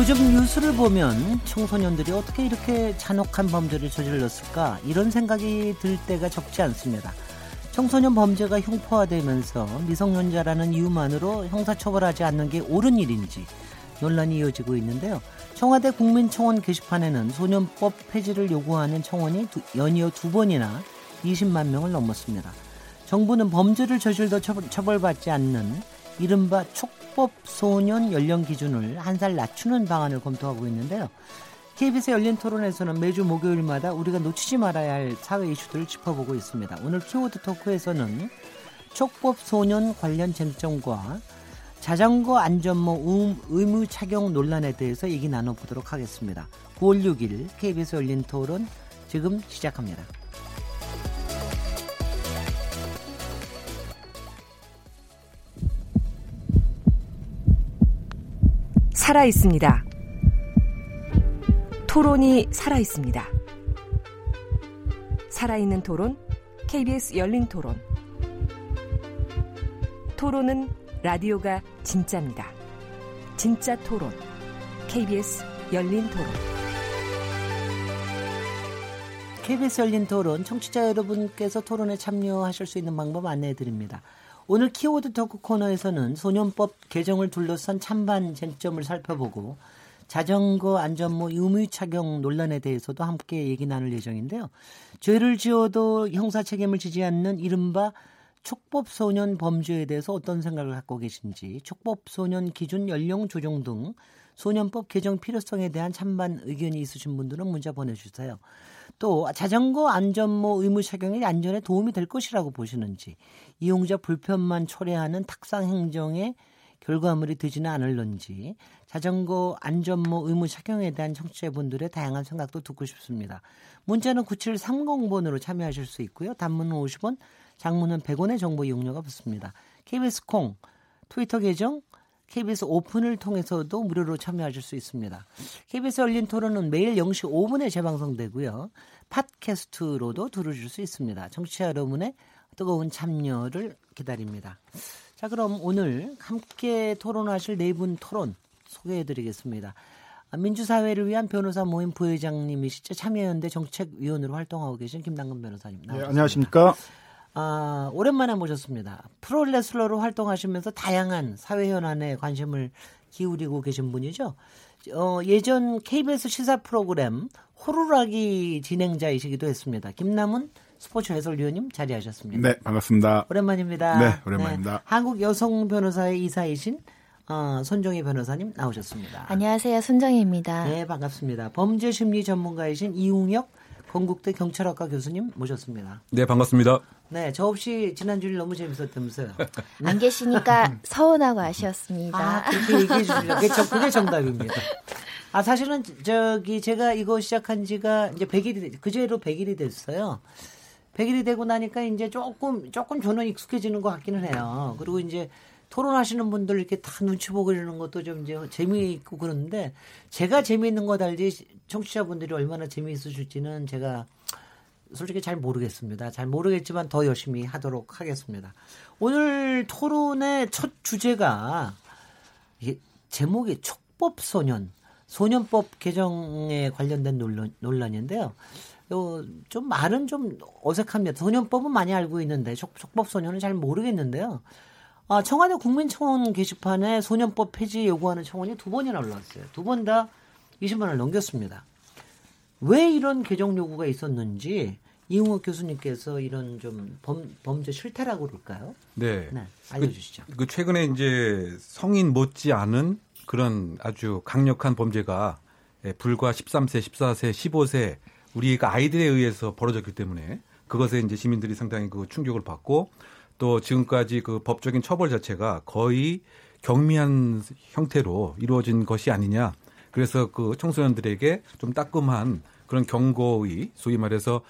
요즘 뉴스를 보면 청소년들이 어떻게 이렇게 잔혹한 범죄를 저질렀을까 이런 생각이 들 때가 적지 않습니다. 청소년 범죄가 흉포화되면서 미성년자라는 이유만으로 형사처벌하지 않는 게 옳은 일인지 논란이 이어지고 있는데요. 청와대 국민청원 게시판에는 소년법 폐지를 요구하는 청원이 두, 연이어 두 번이나 20만 명을 넘었습니다. 정부는 범죄를 저질러 처벌, 받지 않는 이른바 촉법 소년 연령 기준을 한 살 낮추는 방안을 검토하고 있는데요. KBS 열린 토론에서는 매주 목요일마다 우리가 놓치지 말아야 할 사회 이슈들을 짚어보고 있습니다. 오늘 키워드 토크에서는 촉법 소년 관련 쟁점과 자전거 안전모 의무 착용 논란에 대해서 얘기 나눠보도록 하겠습니다. 9월 6일 KBS 열린 토론 지금 시작합니다. 살아 있습니다. 토론이 살아 있습니다. 살아있는 토론, KBS 열린 토론. 토론은 라디오가 진짜입니다. 진짜 토론, KBS 열린 토론. KBS 열린 토론, 청취자 여러분께서 토론에 참여하실 수 있는 방법 안내해 드립니다. 오늘 키워드 토크 코너에서는 소년법 개정을 둘러싼 찬반 쟁점을 살펴보고 자전거 안전모 유무 착용 논란에 대해서도 함께 얘기 나눌 예정인데요. 죄를 지어도 형사 책임을 지지 않는 이른바 촉법 소년 범죄에 대해서 어떤 생각을 갖고 계신지, 촉법 소년 기준 연령 조정 등 소년법 개정 필요성에 대한 찬반 의견이 있으신 분들은 문자 보내주세요. 또 자전거 안전모 의무 착용이 안전에 도움이 될 것이라고 보시는지, 이용자 불편만 초래하는 탁상 행정의 결과물이 되지는 않을런지 자전거 안전모 의무 착용에 대한 청취자분들의 다양한 생각도 듣고 싶습니다. 문자는 9730번으로 참여하실 수 있고요. 단문은 50원, 장문은 100원의 정보 이용료가 붙습니다. KBS 콩, 트위터 계정, KBS 오픈을 통해서도 무료로 참여하실 수 있습니다. KBS 열린 토론은 매일 0시 5분에 재방송되고요. 팟캐스트로도 들으실 수 있습니다. 청취자 여러분의 뜨거운 참여를 기다립니다. 자, 그럼 오늘 함께 토론하실 네 분 토론 소개해 드리겠습니다. 아, 민주사회를 위한 변호사 모임 부회장님이시죠. 참여연대 정책위원으로 활동하고 계신 김남근 변호사님. 네, 안녕하십니까. 아, 오랜만에 모셨습니다. 프로레슬러로 활동하시면서 다양한 사회 현안에 관심을 기울이고 계신 분이죠. 어, 예전 KBS 시사 프로그램 호루라기 진행자이시기도 했습니다. 김남은 스포츠 해설위원님 자리하셨습니다. 네, 반갑습니다. 오랜만입니다. 네, 오랜만입니다. 네, 한국 여성 변호사의 이사이신 어, 손정희 변호사님 나오셨습니다. 안녕하세요. 손정희입니다. 네, 반갑습니다. 범죄 심리 전문가이신 이웅혁 건국대 경찰학과 교수님 모셨습니다. 네, 반갑습니다. 네, 저 없이 지난주에 너무 재밌었다면서요. 안 계시니까 서운하고 아쉬웠습니다. 아, 그렇게 얘기해 주시죠. 그게, 그게 정답입니다. 아, 사실은 저기 제가 이거 시작한 지가 이제 100일이, 그제로 100일이 됐어요. 100일이 되고 나니까 이제 조금, 조금 저는 익숙해지는 것 같기는 해요. 그리고 이제 토론하시는 분들 이렇게 다 눈치 보고 그러는 것도 좀 이제 재미있고 그러는데 제가 재미있는 거 달리 청취자분들이 얼마나 재미있으실지는 제가 솔직히 잘 모르겠습니다. 잘 모르겠지만 더 열심히 하도록 하겠습니다. 오늘 토론의 첫 주제가 제목이 촉법소년, 소년법 개정에 관련된 논란, 논란인데요. 좀 말은 좀 어색합니다. 소년법은 많이 알고 있는데 촉법소년은 잘 모르겠는데요. 아, 청와대 국민청원 게시판에 소년법 폐지 요구하는 청원이 두 번이나 올라왔어요. 두 번 다 20만을 넘겼습니다. 왜 이런 개정 요구가 있었는지 이웅호 교수님께서 이런 좀 범, 범죄 실태라고 그럴까요? 네. 네 알려주시죠. 그, 그 최근에 이제 성인 못지 않은 그런 아주 강력한 범죄가 예, 불과 13세, 14세, 15세 우리가 아이들에 의해서 벌어졌기 때문에 그것에 이제 시민들이 상당히 그 충격을 받고 또 지금까지 그 법적인 처벌 자체가 거의 경미한 형태로 이루어진 것이 아니냐. 그래서 그 청소년들에게 좀 따끔한 그런 경고의 소위 말해서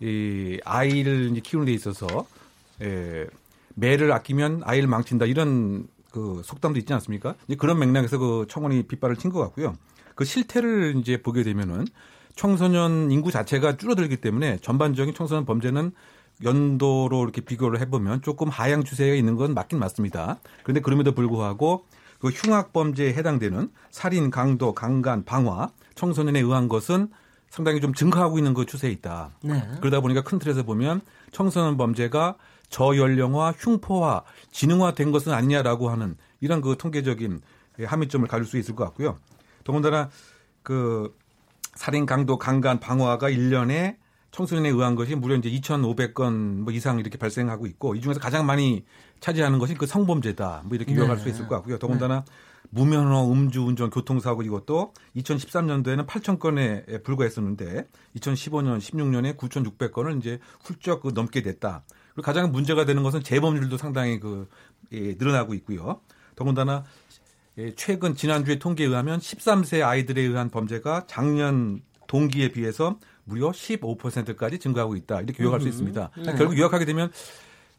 이 아이를 키우는 데 있어서 에, 매를 아끼면 아이를 망친다 이런 그 속담도 있지 않습니까? 이제 그런 맥락에서 그 청원이 빗발을 친 것 같고요. 그 실태를 이제 보게 되면은 청소년 인구 자체가 줄어들기 때문에 전반적인 청소년 범죄는 연도로 이렇게 비교를 해보면 조금 하향 추세가 있는 건 맞긴 맞습니다. 그런데 그럼에도 불구하고 그 흉악 범죄에 해당되는 살인, 강도, 강간, 방화, 청소년에 의한 것은 상당히 좀 증가하고 있는 그 추세에 있다. 네. 그러다 보니까 큰 틀에서 보면 청소년 범죄가 저연령화, 흉포화, 지능화된 것은 아니냐라고 하는 이런 그 통계적인 함의점을 가질 수 있을 것 같고요. 더군다나 그 살인, 강도, 강간, 방화가 1년에 청소년에 의한 것이 무려 이제 2,500건 뭐 이상 이렇게 발생하고 있고 이 중에서 가장 많이 차지하는 것이 그 성범죄다. 뭐 이렇게 네. 요약할 수 있을 것 같고요. 더군다나 무면허 음주 운전 교통사고 이것도 2013년도에는 8,000건에 불과했었는데 2015년, 16년에 9,600건을 이제 훌쩍 그 넘게 됐다. 그리고 가장 문제가 되는 것은 재범률도 상당히 그 예, 늘어나고 있고요. 더군다나 예, 최근 지난주에 통계에 의하면 13세 아이들에 의한 범죄가 작년 동기에 비해서 무려 15%까지 증가하고 있다. 이렇게 요약할 수 있습니다. 네. 결국 요약하게 되면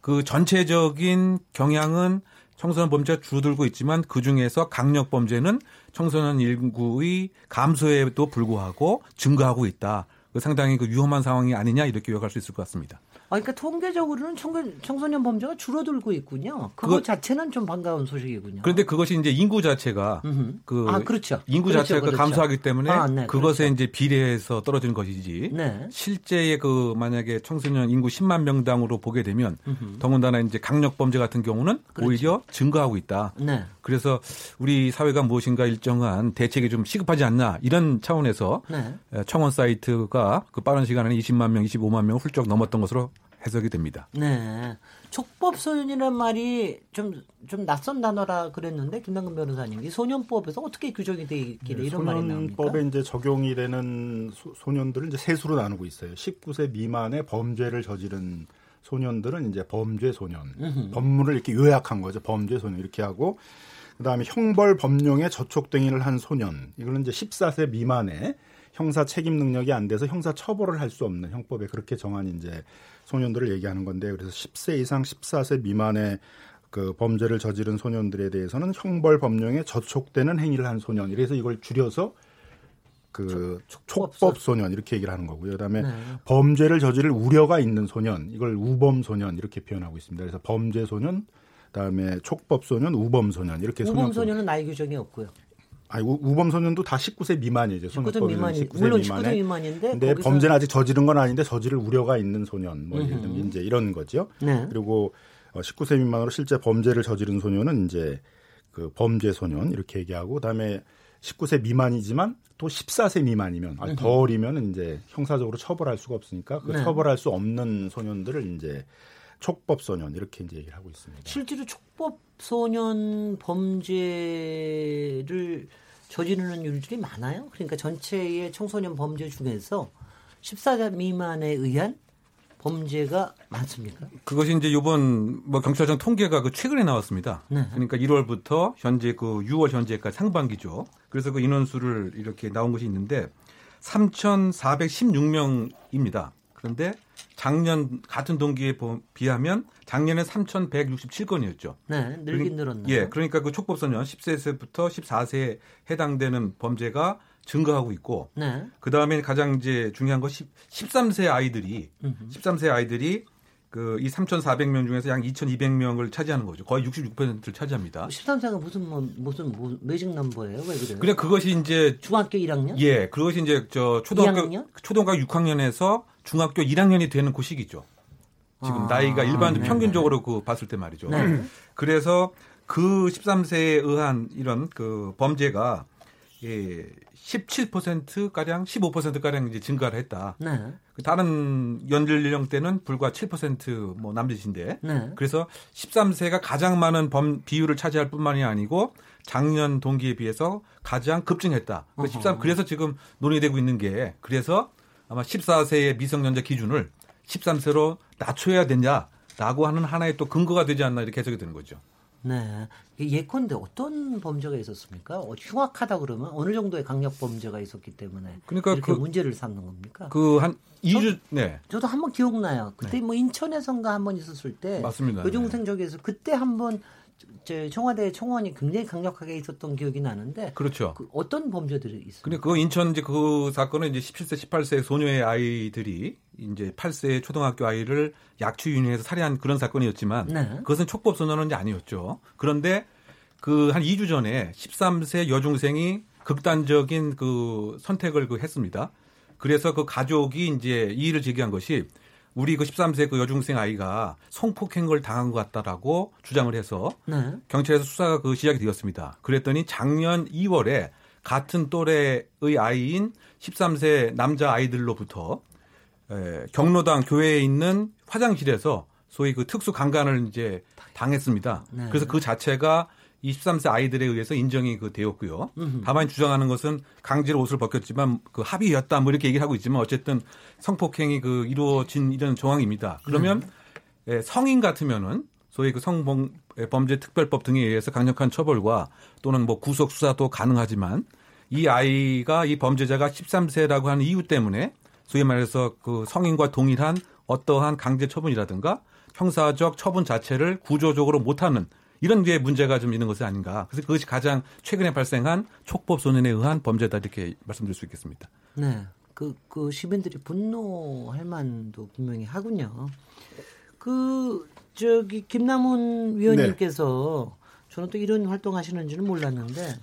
그 전체적인 경향은 청소년 범죄가 줄어들고 있지만 그 중에서 강력 범죄는 청소년 인구의 감소에도 불구하고 증가하고 있다. 그 상당히 그 위험한 상황이 아니냐 이렇게 요약할 수 있을 것 같습니다. 아, 그러니까 통계적으로는 청소, 청소년 범죄가 줄어들고 있군요. 그거 그거- 자체는 좀 반가운 소식이군요. 그런데 그것이 이제 인구 자체가 음흠. 그 아, 그렇죠. 인구 그렇죠, 자체가 그렇죠. 감소하기 때문에 아, 네, 그것에 그렇죠. 이제 비례해서 떨어지는 것이지. 네. 실제의 그 만약에 청소년 인구 10만 명당으로 보게 되면 더군다나 이제 강력 범죄 같은 경우는 그렇죠. 오히려 증가하고 있다. 네. 그래서 우리 사회가 무엇인가 일정한 대책이 좀 시급하지 않나 이런 차원에서 네. 에, 청원 사이트가 그 빠른 시간에 20만 명, 25만 명을 훌쩍 넘었던 것으로 해석이 됩니다. 네. 촉법소년이라는 말이 좀, 좀 낯선 단어라 그랬는데, 김남근 변호사님, 이 소년법에서 어떻게 규정이 되어 있길래 이런 말이 나옵니까? 네, 소년법에 이제 적용이 되는 소, 소년들을 이제 세수로 나누고 있어요. 19세 미만의 범죄를 저지른 소년들은 이제 범죄 소년. 법문을 이렇게 요약한 거죠. 범죄 소년 이렇게 하고 그다음에 형벌 법령에 저촉행위를 한 소년. 이거는 이제 14세 미만의 형사 책임 능력이 안 돼서 형사 처벌을 할 수 없는 형법에 그렇게 정한 이제 소년들을 얘기하는 건데 그래서 10세 이상 14세 미만의 그 범죄를 저지른 소년들에 대해서는 형벌 법령에 저촉되는 행위를 한 소년. 이래서 이걸 줄여서 그 촉법 촉법 소년 이렇게 얘기를 하는 거고요. 그다음에 네. 범죄를 저지를 우려가 있는 소년 이걸 우범 소년 이렇게 표현하고 있습니다. 그래서 범죄 소년 그다음에 촉법 소년, 우범 소년 이렇게 소년 우범소년은 나이 규정이 없고요. 아니 우- 우범 소년도 다 19세 미만이죠. 19세 소년법에는 미만이, 19세 물론 미만에. 19세 미만인데. 근데 거기서- 범죄는 아직 저지른 건 아닌데 저지를 우려가 있는 소년 뭐 예를 들면 이제 이런 거죠. 네. 그리고 어, 19세 미만으로 실제 범죄를 저지른 소년은 이제 그 범죄 소년 이렇게 얘기하고 그다음에 19세 미만이지만 또 14세 미만이면 아니, 더 어리면 이제 형사적으로 처벌할 수가 없으니까 그 네. 처벌할 수 없는 소년들을 이제 촉법 소년 이렇게 이제 얘기를 하고 있습니다. 실제로 촉법 소년 범죄를 저지르는 일들이 많아요. 그러니까 전체의 청소년 범죄 중에서 14세 미만에 의한 범죄가 많습니까? 그것이 이제 이번 뭐 경찰청 통계가 그 최근에 나왔습니다. 네. 그러니까 1월부터 현재 그 6월 현재까지 상반기죠. 그래서 그 인원수를 이렇게 나온 것이 있는데 3,416명입니다. 그런데 작년 같은 동기에 보- 비하면 작년에 3,167건이었죠. 네, 늘긴 늘었나요? 예, 그러니까 그 촉법소년 10세부터 14세에 해당되는 범죄가 증가하고 있고 네. 그 다음에 가장 이제 중요한 것이 13세 아이들이 13세 아이들이 그이 3,400명 중에서 약 2,200명을 차지하는 거죠. 거의 66%를 차지합니다. 13세가 무슨 뭐, 무슨 뭐, 매직 넘버예요? 왜 그래요? 그래 그것이 이제 중학교 1학년? 예, 그것이 이제 저 초등학교 2학년? 초등학교 6학년에서 중학교 1학년이 되는 그 시기죠. 지금 아, 나이가 일반 네, 평균적으로 그 봤을 때 말이죠. 네. 그래서 그 13세에 의한 이런 그 범죄가 예, 17% 가량 15% 가량 이제 증가를 했다. 네. 그 다른 연령대는 불과 7%뭐 남짓인데 네. 그래서 13세가 가장 많은 범 비율을 차지할 뿐만이 아니고 작년 동기에 비해서 가장 급증했다. 그 13, 그래서 지금 논의되고 있는 게 그래서 아마 14세의 미성년자 기준을 13세로 낮춰야 되냐라고 하는 하나의 또 근거가 되지 않나 이렇게 해석이 되는 거죠. 네. 예컨대 어떤 범죄가 있었습니까? 어, 흉악하다 그러면 어느 정도의 강력 범죄가 있었기 때문에 그러니까 이렇게 그- 문제를 삼는 겁니까? 그 한 2주 네. 저도 한번 기억나요. 그때 뭐 인천에선가 한번 있었을 때 맞습니다. 여중생 저기에서 그때 한번 청와대 총원이 굉장히 강력하게 있었던 기억이 나는데 그렇죠. 그 어떤 범죄들이 있습니까? 근데 그 인천 이제 그 사건은 이제 17세, 18세 소녀의 아이들이 이제 8세 초등학교 아이를 약취 유인해서 살해한 그런 사건이었지만 네. 그것은 촉법 소년은 아니었죠. 그런데 그 한 2주 전에 13세 여중생이 극단적인 그 선택을 그 했습니다. 그래서 그 가족이 이제 이의를 제기한 것이 우리 그 13세 그 여중생 아이가 성폭행을 당한 것 같다라고 주장을 해서 네. 경찰에서 수사가 그 시작이 되었습니다. 그랬더니 작년 2월에 같은 또래의 아이인 13세 남자 아이들로부터 에, 경로당 교회에 있는 화장실에서 소위 그 특수 강간을 이제 당했습니다. 네. 그래서 그 자체가 이 13세 아이들에 의해서 인정이 그 되었고요. 다만 주장하는 것은 강제로 옷을 벗겼지만 그 합의였다 뭐 이렇게 얘기를 하고 있지만 어쨌든 성폭행이 그 이루어진 이런 정황입니다. 그러면 예, 성인 같으면은 소위 그 성범죄 특별법 등에 의해서 강력한 처벌과 또는 뭐 구속 수사도 가능하지만 이 아이가 이 범죄자가 13세라고 하는 이유 때문에 소위 말해서 그 성인과 동일한 어떠한 강제 처분이라든가 형사적 처분 자체를 구조적으로 못하는 이런 게 문제가 좀 있는 것이 아닌가. 그래서 그것이 가장 최근에 발생한 촉법 소년에 의한 범죄다 이렇게 말씀드릴 수 있겠습니다. 네. 그, 그 시민들이 분노할 만도 분명히 하군요. 그, 저기, 김남훈 위원님께서 저는 또 이런 활동 하시는지는 몰랐는데,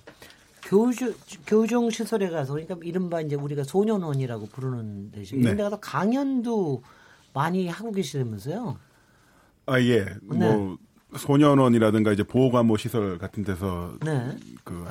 교주, 교정 시설에 가서, 그러니까 이른바 이제 우리가 소년원이라고 부르는 데죠. 이런 네. 데 가서 강연도 많이 하고 계시다면서요? 아, 예. 뭐, 소년원이라든가 이제 보호감호 시설 같은 데서 네. 그,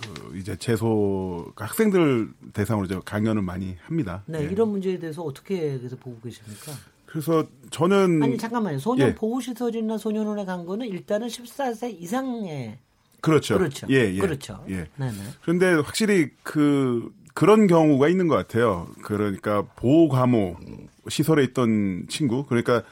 그 이제 재소 그 학생들 대상으로 이제 강연을 많이 합니다. 네, 예. 이런 문제에 대해서 어떻게 그래서 보고 계십니까? 그래서 저는 아니, 잠깐만요. 소년 예. 보호 시설이나 소년원에 간 거는 일단은 14세 이상의 그렇죠. 그렇죠. 예, 예. 그렇죠. 예. 네네. 그런데 확실히 그 그런 경우가 있는 것 같아요. 그러니까 보호 감호 시설에 있던 친구, 그러니까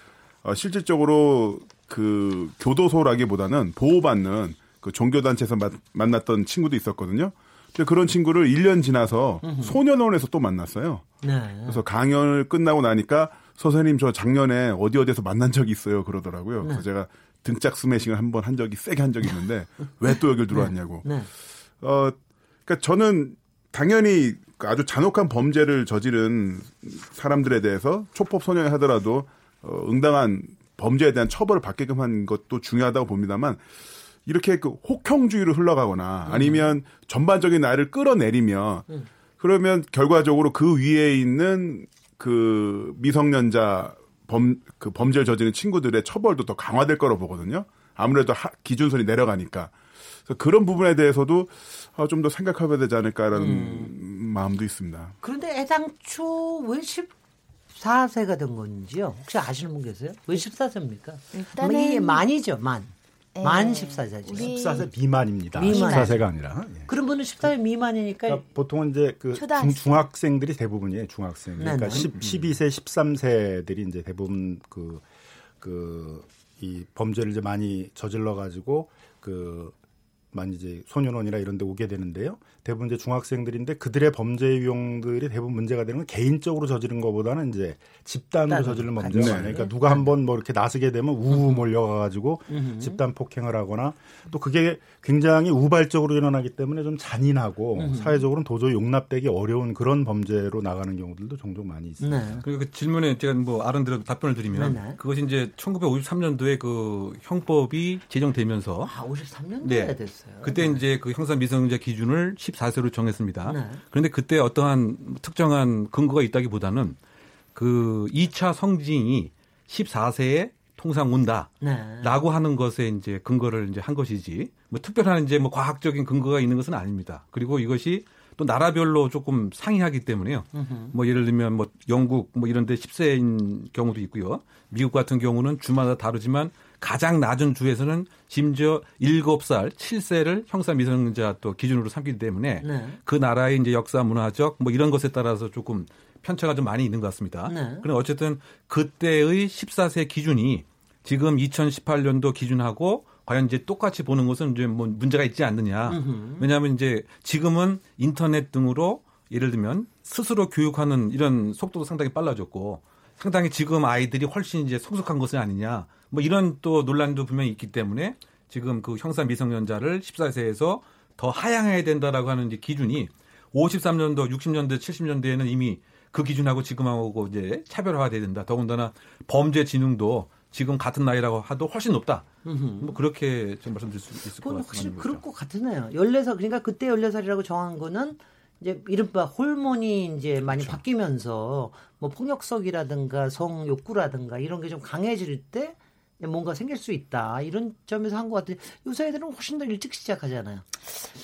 어, 실질적으로 그 교도소라기보다는 보호받는 그 종교 단체에서 만났던 친구도 있었거든요. 근데 그런 친구를 1년 지나서 소년원에서 또 만났어요. 네. 그래서 강연을 끝나고 나니까 선생님 저 작년에 어디 어디에서 만난 적이 있어요 그러더라고요. 네. 그래서 제가 등짝 스매싱을 한 번 한 적이 세게 한 적이 있는데 왜 또 여길 들어왔냐고. 네. 어, 그러니까 저는 당연히 아주 잔혹한 범죄를 저지른 사람들에 대해서 초법 소년이 하더라도 어, 응당한 범죄에 대한 처벌을 받게끔 한 것도 중요하다고 봅니다만 이렇게 그 혹형주의로 흘러가거나 아니면 전반적인 나를 끌어내리면 그러면 결과적으로 그 위에 있는 그 미성년자 범, 그 범죄를 저지른 친구들의 처벌도 더 강화될 거로 보거든요. 아무래도 하- 기준선이 내려가니까. 그래서 그런 부분에 대해서도 아, 좀 더 생각해봐야 되지 않을까라는 마음도 있습니다. 그런데 애당초 왜 14세가 된 건지요? 혹시 아시는 분 계세요? 왜 14세입니까? 일단은- 이게 만이죠, 만. 네. 만 14세죠. 우리- 14세 미만입니다. 미만. 14세가 아니라. 예. 그런 분은 14세 미만이니까 그러니까 보통은 이제 그 초등학생. 중, 중학생들이 대부분이에요. 중학생. 그러니까 네네. 10, 12세, 13세들이 이제 대부분 그 그 이 범죄를 이제 많이 저질러 가지고 그 많이 이제 소년원이나 이런 데 오게 되는데요. 대부분 이제 중학생들인데 그들의 범죄 유형들이 대부분 문제가 되는 건 개인적으로 저지른 것보다는 이제 집단으로 저지른. 범죄가 네. 많아요. 그러니까 누가 한번 뭐 이렇게 나서게 되면 우우 몰려가 가지고 집단 폭행을 하거나 또 그게 굉장히 우발적으로 일어나기 때문에 좀 잔인하고 사회적으로는 도저히 용납되기 어려운 그런 범죄로 나가는 경우들도 종종 많이 있습니다. 네. 그리고 그 질문에 제가 뭐 아른대로 답변을 드리면 네네. 그것이 이제 1953년도에 그 형법이 제정되면서 아, 53년도에 네. 됐어요. 그때 이제 그 형사 미성년자 기준을 14세로 정했습니다. 네. 그런데 그때 어떠한 특정한 근거가 있다기보다는 그 2차 성징이 14세에 통상 온다. 네. 라고 하는 것에 이제 근거를 이제 한 것이지 뭐 특별한 이제 뭐 과학적인 근거가 있는 것은 아닙니다. 그리고 이것이 또 나라별로 조금 상이하기 때문에요. 뭐 예를 들면 뭐 영국 뭐 이런 데 10세인 경우도 있고요. 미국 같은 경우는 주마다 다르지만 가장 낮은 주에서는 심지어 7살, 7세를 형사 미성년자 또 기준으로 삼기 때문에 네. 그 나라의 이제 역사 문화적 뭐 이런 것에 따라서 조금 편차가 좀 많이 있는 것 같습니다. 네. 그런데 어쨌든 그때의 14세 기준이 지금 2018년도 기준하고 과연 이제 똑같이 보는 것은 이제 뭐 문제가 있지 않느냐. 왜냐하면 이제 지금은 인터넷 등으로 예를 들면 스스로 교육하는 이런 속도도 상당히 빨라졌고 상당히 지금 아이들이 훨씬 이제 성숙한 것은 아니냐. 뭐 이런 또 논란도 분명히 있기 때문에 지금 그 형사 미성년자를 14세에서 더 하향해야 된다라고 하는 이제 기준이 53년도, 60년대, 70년대에는 이미 그 기준하고 지금하고 이제 차별화돼야 된다. 더군다나 범죄 진흥도 지금 같은 나이라고 하도 훨씬 높다. 뭐 그렇게 좀 말씀드릴 수 있을 것 같습니다. 확실히 그럴 것 같으네요. 14살, 그러니까 그때 14살이라고 정한 거는 이제 이른바 호르몬이 이제 많이 그렇죠. 바뀌면서 뭐 폭력성이라든가 성 욕구라든가 이런 게 좀 강해질 때 뭔가 생길 수 있다. 이런 점에서 한 것 같아요. 요새 애들은 훨씬 더 일찍 시작하잖아요.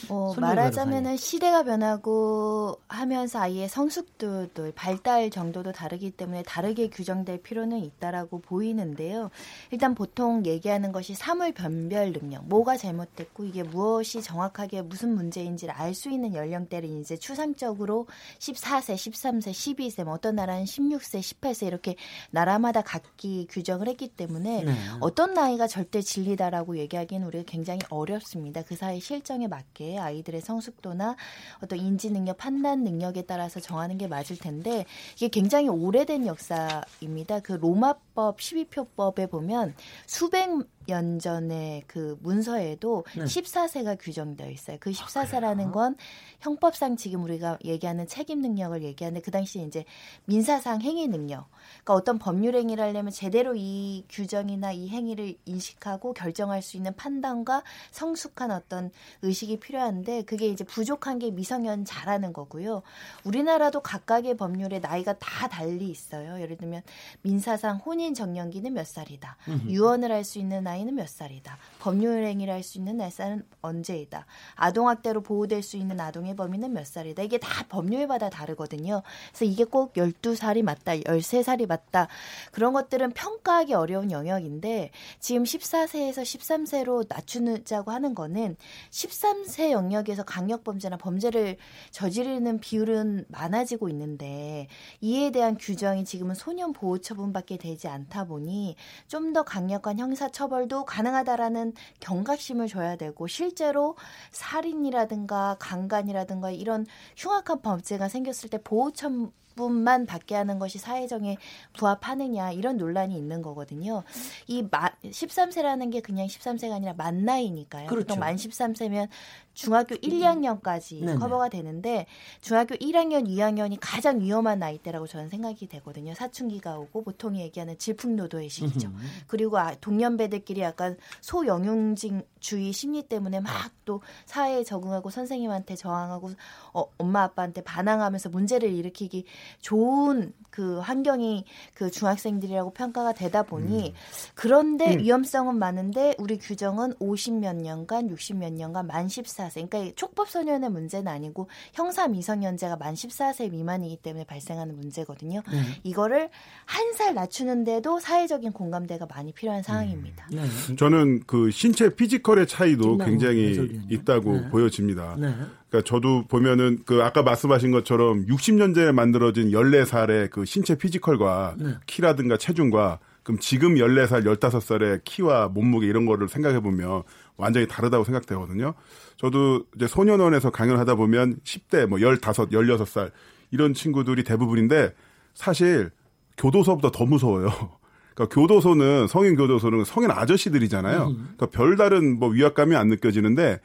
어, 말하자면은 시대가 변하고 하면서 아이의 성숙도도 발달 정도도 다르기 때문에 다르게 규정될 필요는 있다라고 보이는데요. 일단 보통 얘기하는 것이 사물 변별 능력, 뭐가 잘못됐고 이게 무엇이 정확하게 무슨 문제인지를 알 수 있는 연령대를 이제 추상적으로 14세, 13세, 12세, 뭐 어떤 나라는 16세, 18세 이렇게 나라마다 각기 규정을 했기 때문에 네. 어떤 나이가 절대 진리다라고 얘기하기는 우리가 굉장히 어렵습니다. 그 사이 실정에 맞게 아이들의 성숙도나 어떤 인지 능력, 판단 능력에 따라서 정하는 게 맞을 텐데 이게 굉장히 오래된 역사입니다. 그 로마법 12표법에 보면 수백 년 전의 그 문서에도 네. 14세가 규정되어 있어요. 그 14세라는 건 형법상 지금 우리가 얘기하는 책임 능력을 얘기하는데 그 당시에 이제 민사상 행위 능력. 그러니까 어떤 법률 행위를 하려면 제대로 이 규정이나 이 행위를 인식하고 결정할 수 있는 판단과 성숙한 어떤 의식이 필요한데 그게 이제 부족한 게 미성년 잘하는 거고요. 우리나라도 각각의 법률에 나이가 다 달리 있어요. 예를 들면 민사상 혼인 정년기는 몇 살이다. 유언을 할 수 있는 나이는 몇 살이다. 법률 행위를 할 수 있는 날짜는 언제이다. 아동학대로 보호될 수 있는 아동의 범위는 몇 살이다. 이게 다 법률마다 다르거든요. 그래서 이게 꼭 12살이 맞다, 13살이 맞다. 그런 것들은 평가하기 어려운 영역인데 지금 14세에서 13세로 낮추자고 하는 거는 13세 영역에서 강력범죄나 범죄를 저지르는 비율은 많아지고 있는데 이에 대한 규정이 지금은 소년 보호 처분밖에 되지 않다 보니 좀 더 강력한 형사 처벌 도 가능하다라는 경각심을 줘야 되고 실제로 살인이라든가 강간이라든가 이런 흉악한 범죄가 생겼을 때 보호 처분만 받게 하는 것이 사회정에 부합하느냐 이런 논란이 있는 거거든요. 이 13세라는 게 그냥 13세가 아니라 만 나이니까요. 그렇죠. 만 13세면 중학교 1, 2학년까지 네네. 커버가 되는데 중학교 1학년, 2학년이 가장 위험한 나이대라고 저는 생각이 되거든요. 사춘기가 오고 보통 얘기하는 질풍노도의 시기죠. 그리고 아, 동년배들끼리 약간 소영웅주의 심리 때문에 막 또 사회에 적응하고 선생님한테 저항하고 어, 엄마 아빠한테 반항하면서 문제를 일으키기 좋은 그 환경이 그 중학생들이라고 평가가 되다 보니 그런데 위험성은 많은데 우리 규정은 50 몇 년간, 60 몇 년간 만 14 세. 그러니까 촉법 소년의 문제는 아니고 형사 미성년자가 만 14세 미만이기 때문에 발생하는 문제거든요. 이거를 한 살 낮추는데도 사회적인 공감대가 많이 필요한 상황입니다. 네. 저는 그 신체 physical의 차이도 굉장히. 있다고 네. 보여집니다. 네. 그러니까 저도 보면은 그 아까 말씀하신 것처럼 60년 전에 만들어진 14살의 그 신체 physical과 네. 키라든가 체중과 그럼 지금 14살, 15살의 키와 몸무게 이런 거를 생각해 보면 완전히 다르다고 생각되거든요. 저도 이제 소년원에서 강연을 하다 보면 10대 뭐 15, 16살 이런 친구들이 대부분인데 사실 교도소보다 더 무서워요. 그러니까 교도소는 성인 교도소는 성인 아저씨들이잖아요. 그러니까 별다른 뭐 위압감이 안 느껴지는데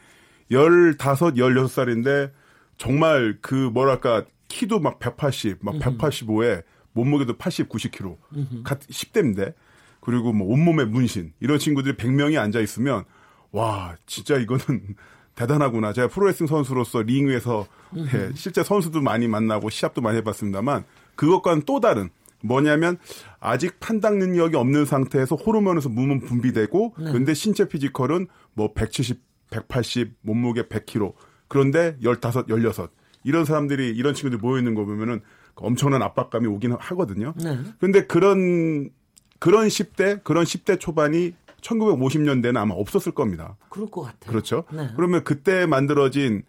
15, 16살인데 정말 그 뭐랄까 키도 막 180, 막 185에 몸무게도 80, 90kg. 같 10대인데. 그리고 뭐 온몸에 문신. 이런 친구들이 100명이 앉아 있으면 와, 진짜 이거는 대단하구나. 제가 프로레슬링 선수로서 링 위에서 예, 실제 선수도 많이 만나고 시합도 많이 해봤습니다만 그것과는 또 다른 뭐냐면 아직 판단 능력이 없는 상태에서 호르몬에서 몸은 분비되고 근데 신체 피지컬은 뭐 170, 180, 몸무게 100kg. 그런데 15, 16 이런 사람들이 이런 친구들이 모여 있는 거 보면은 엄청난 압박감이 오긴 하거든요. 네. 근데 그런 그런 10대, 그런 10대 초반이 1950년대는 아마 없었을 겁니다. 그럴 것 같아요. 그렇죠? 네. 그러면 그때 만들어진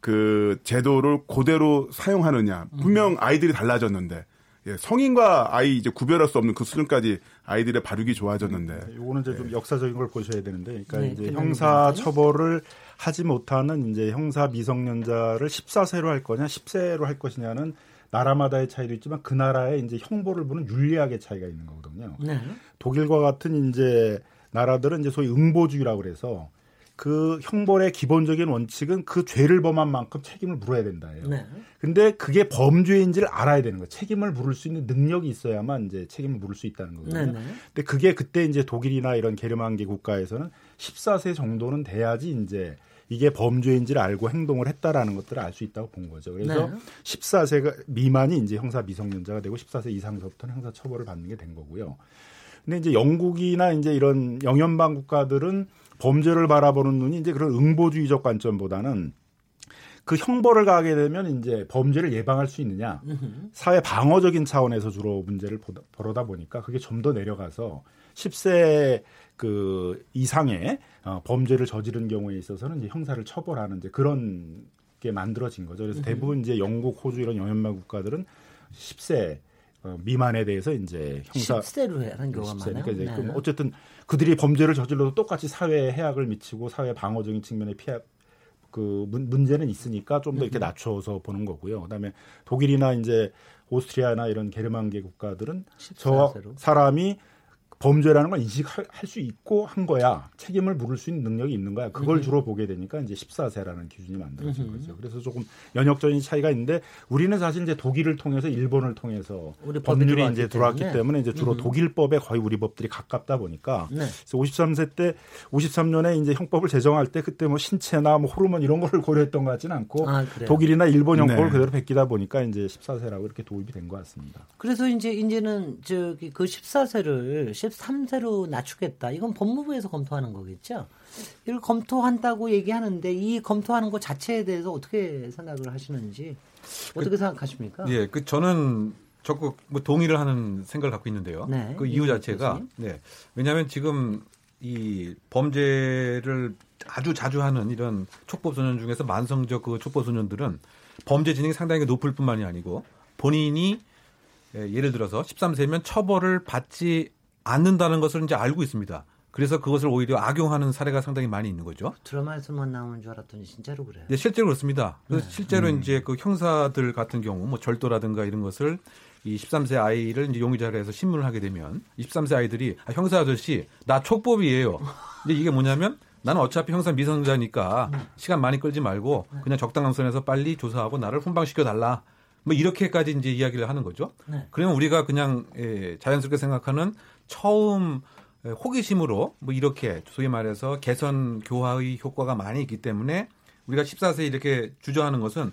그 제도를 그대로 사용하느냐. 분명 아이들이 달라졌는데 예, 성인과 아이 이제 구별할 수 없는 그 수준까지 아이들의 발육이 좋아졌는데. 요거는 이제 좀 역사적인 걸 보셔야 되는데, 그러니까 네, 이제 그런 형사. 처벌을 하지 못하는 이제 형사 미성년자를 14세로 할 거냐, 10세로 할 것이냐는 나라마다의 차이도 있지만 그 나라의 이제 형벌을 보는 윤리학의 차이가 있는 거거든요. 네. 독일과 같은 이제 나라들은 이제 소위 응보주의라고 그래서 그 형벌의 기본적인 원칙은 그 죄를 범한 만큼 책임을 물어야 된다예요. 네. 근데 그게 범죄인지를 알아야 되는 거예요. 책임을 물을 수 있는 능력이 있어야만 이제 책임을 물을 수 있다는 거거든요. 네. 네. 근데 그게 그때 이제 독일이나 이런 게르만계 국가에서는 14세 정도는 돼야지 이제 이게 범죄인지를 알고 행동을 했다라는 것들을 알 수 있다고 본 거죠. 그래서 네. 14세가 미만이 이제 형사 미성년자가 되고 14세 이상서부터는 형사 처벌을 받는 게 된 거고요. 근데 이제 영국이나 이제 이런 영연방 국가들은 범죄를 바라보는 눈이 이제 그런 응보주의적 관점보다는 그 형벌을 가게 되면 이제 범죄를 예방할 수 있느냐. 사회 방어적인 차원에서 주로 문제를 보다, 보다 보니까 그게 좀 더 내려가서 10세 그 이상의 어, 범죄를 저지른 경우에 있어서는 이제 형사를 처벌하는 이제 그런 게 만들어진 거죠. 그래서 대부분 이제 영국, 호주 이런 영연방 국가들은 10세 어, 미만에 대해서 이제 형사 10세로 하는 경우가 10세. 많아요. 그러니까 이제 네. 그 어쨌든 그들이 범죄를 저질러도 똑같이 사회에 해악을 미치고 사회 방어적인 측면의 피해 그 문, 문제는 있으니까 좀 더 이렇게 낮춰서 보는 거고요. 그다음에 독일이나 이제 오스트리아나 이런 게르만계 국가들은 저 14세로. 사람이 범죄라는 걸 인식할 수 있고 한 거야. 책임을 물을 수 있는 능력이 있는 거야. 그걸 주로 보게 되니까 이제 14세라는 기준이 만들어진 거죠. 그래서 조금 연역적인 차이가 있는데 우리는 사실 이제 독일을 통해서 일본을 통해서 법률이 이제 들어왔기 때문에. 때문에 이제 주로 독일법에 거의 우리 법들이 가깝다 보니까 네. 그래서 53세 때 53년에 이제 형법을 제정할 때 그때 뭐 신체나 뭐 호르몬 이런 거를 고려했던 것 같지는 않고 아? 독일이나 일본 형법을 네. 그대로 베끼다 보니까 이제 14세라고 이렇게 도입이 된 것 같습니다. 그래서 이제 이제는 저기 그 14세를 13세로 낮추겠다. 이건 법무부에서 검토하는 거겠죠. 이걸 검토한다고 얘기하는데 이 검토하는 것 자체에 대해서 어떻게 생각을 하시는지 어떻게 생각하십니까? 예, 그 저는 적극 뭐 동의를 하는 생각을 갖고 있는데요. 네, 그 이유 이은희 자체가 교수님. 네. 왜냐하면 지금 이 범죄를 아주 자주 하는 이런 촉법 소년 중에서 만성적 그 촉법 소년들은 범죄 진행이 상당히 높을 뿐만이 아니고 본인이 예, 예를 들어서 13세면 처벌을 받지 않는다는 것을 이제 알고 있습니다. 그래서 그것을 오히려 악용하는 사례가 상당히 많이 있는 거죠. 드라마에서만 나오는 줄 알았더니 진짜로 그래요. 네, 실제로 그렇습니다. 그래서 네. 실제로 음. 이제 그 형사들 같은 경우 뭐 절도라든가 이런 것을 이 13세 아이를 이제 용의자로 해서 신문을 하게 되면 23세 아이들이 아, 형사 아저씨 나 촉법이에요. 근데 이게 뭐냐면 나는 어차피 형사 미성자니까 시간 많이 끌지 말고 그냥 적당한 선에서 빨리 조사하고 나를 훈방시켜 달라. 뭐 이렇게까지 이제 이야기를 하는 거죠. 네. 그러면 우리가 그냥 예, 자연스럽게 생각하는 처음 예, 호기심으로 뭐 이렇게 소위 말해서 개선 교화의 효과가 많이 있기 때문에 우리가 14세 이렇게 주저하는 것은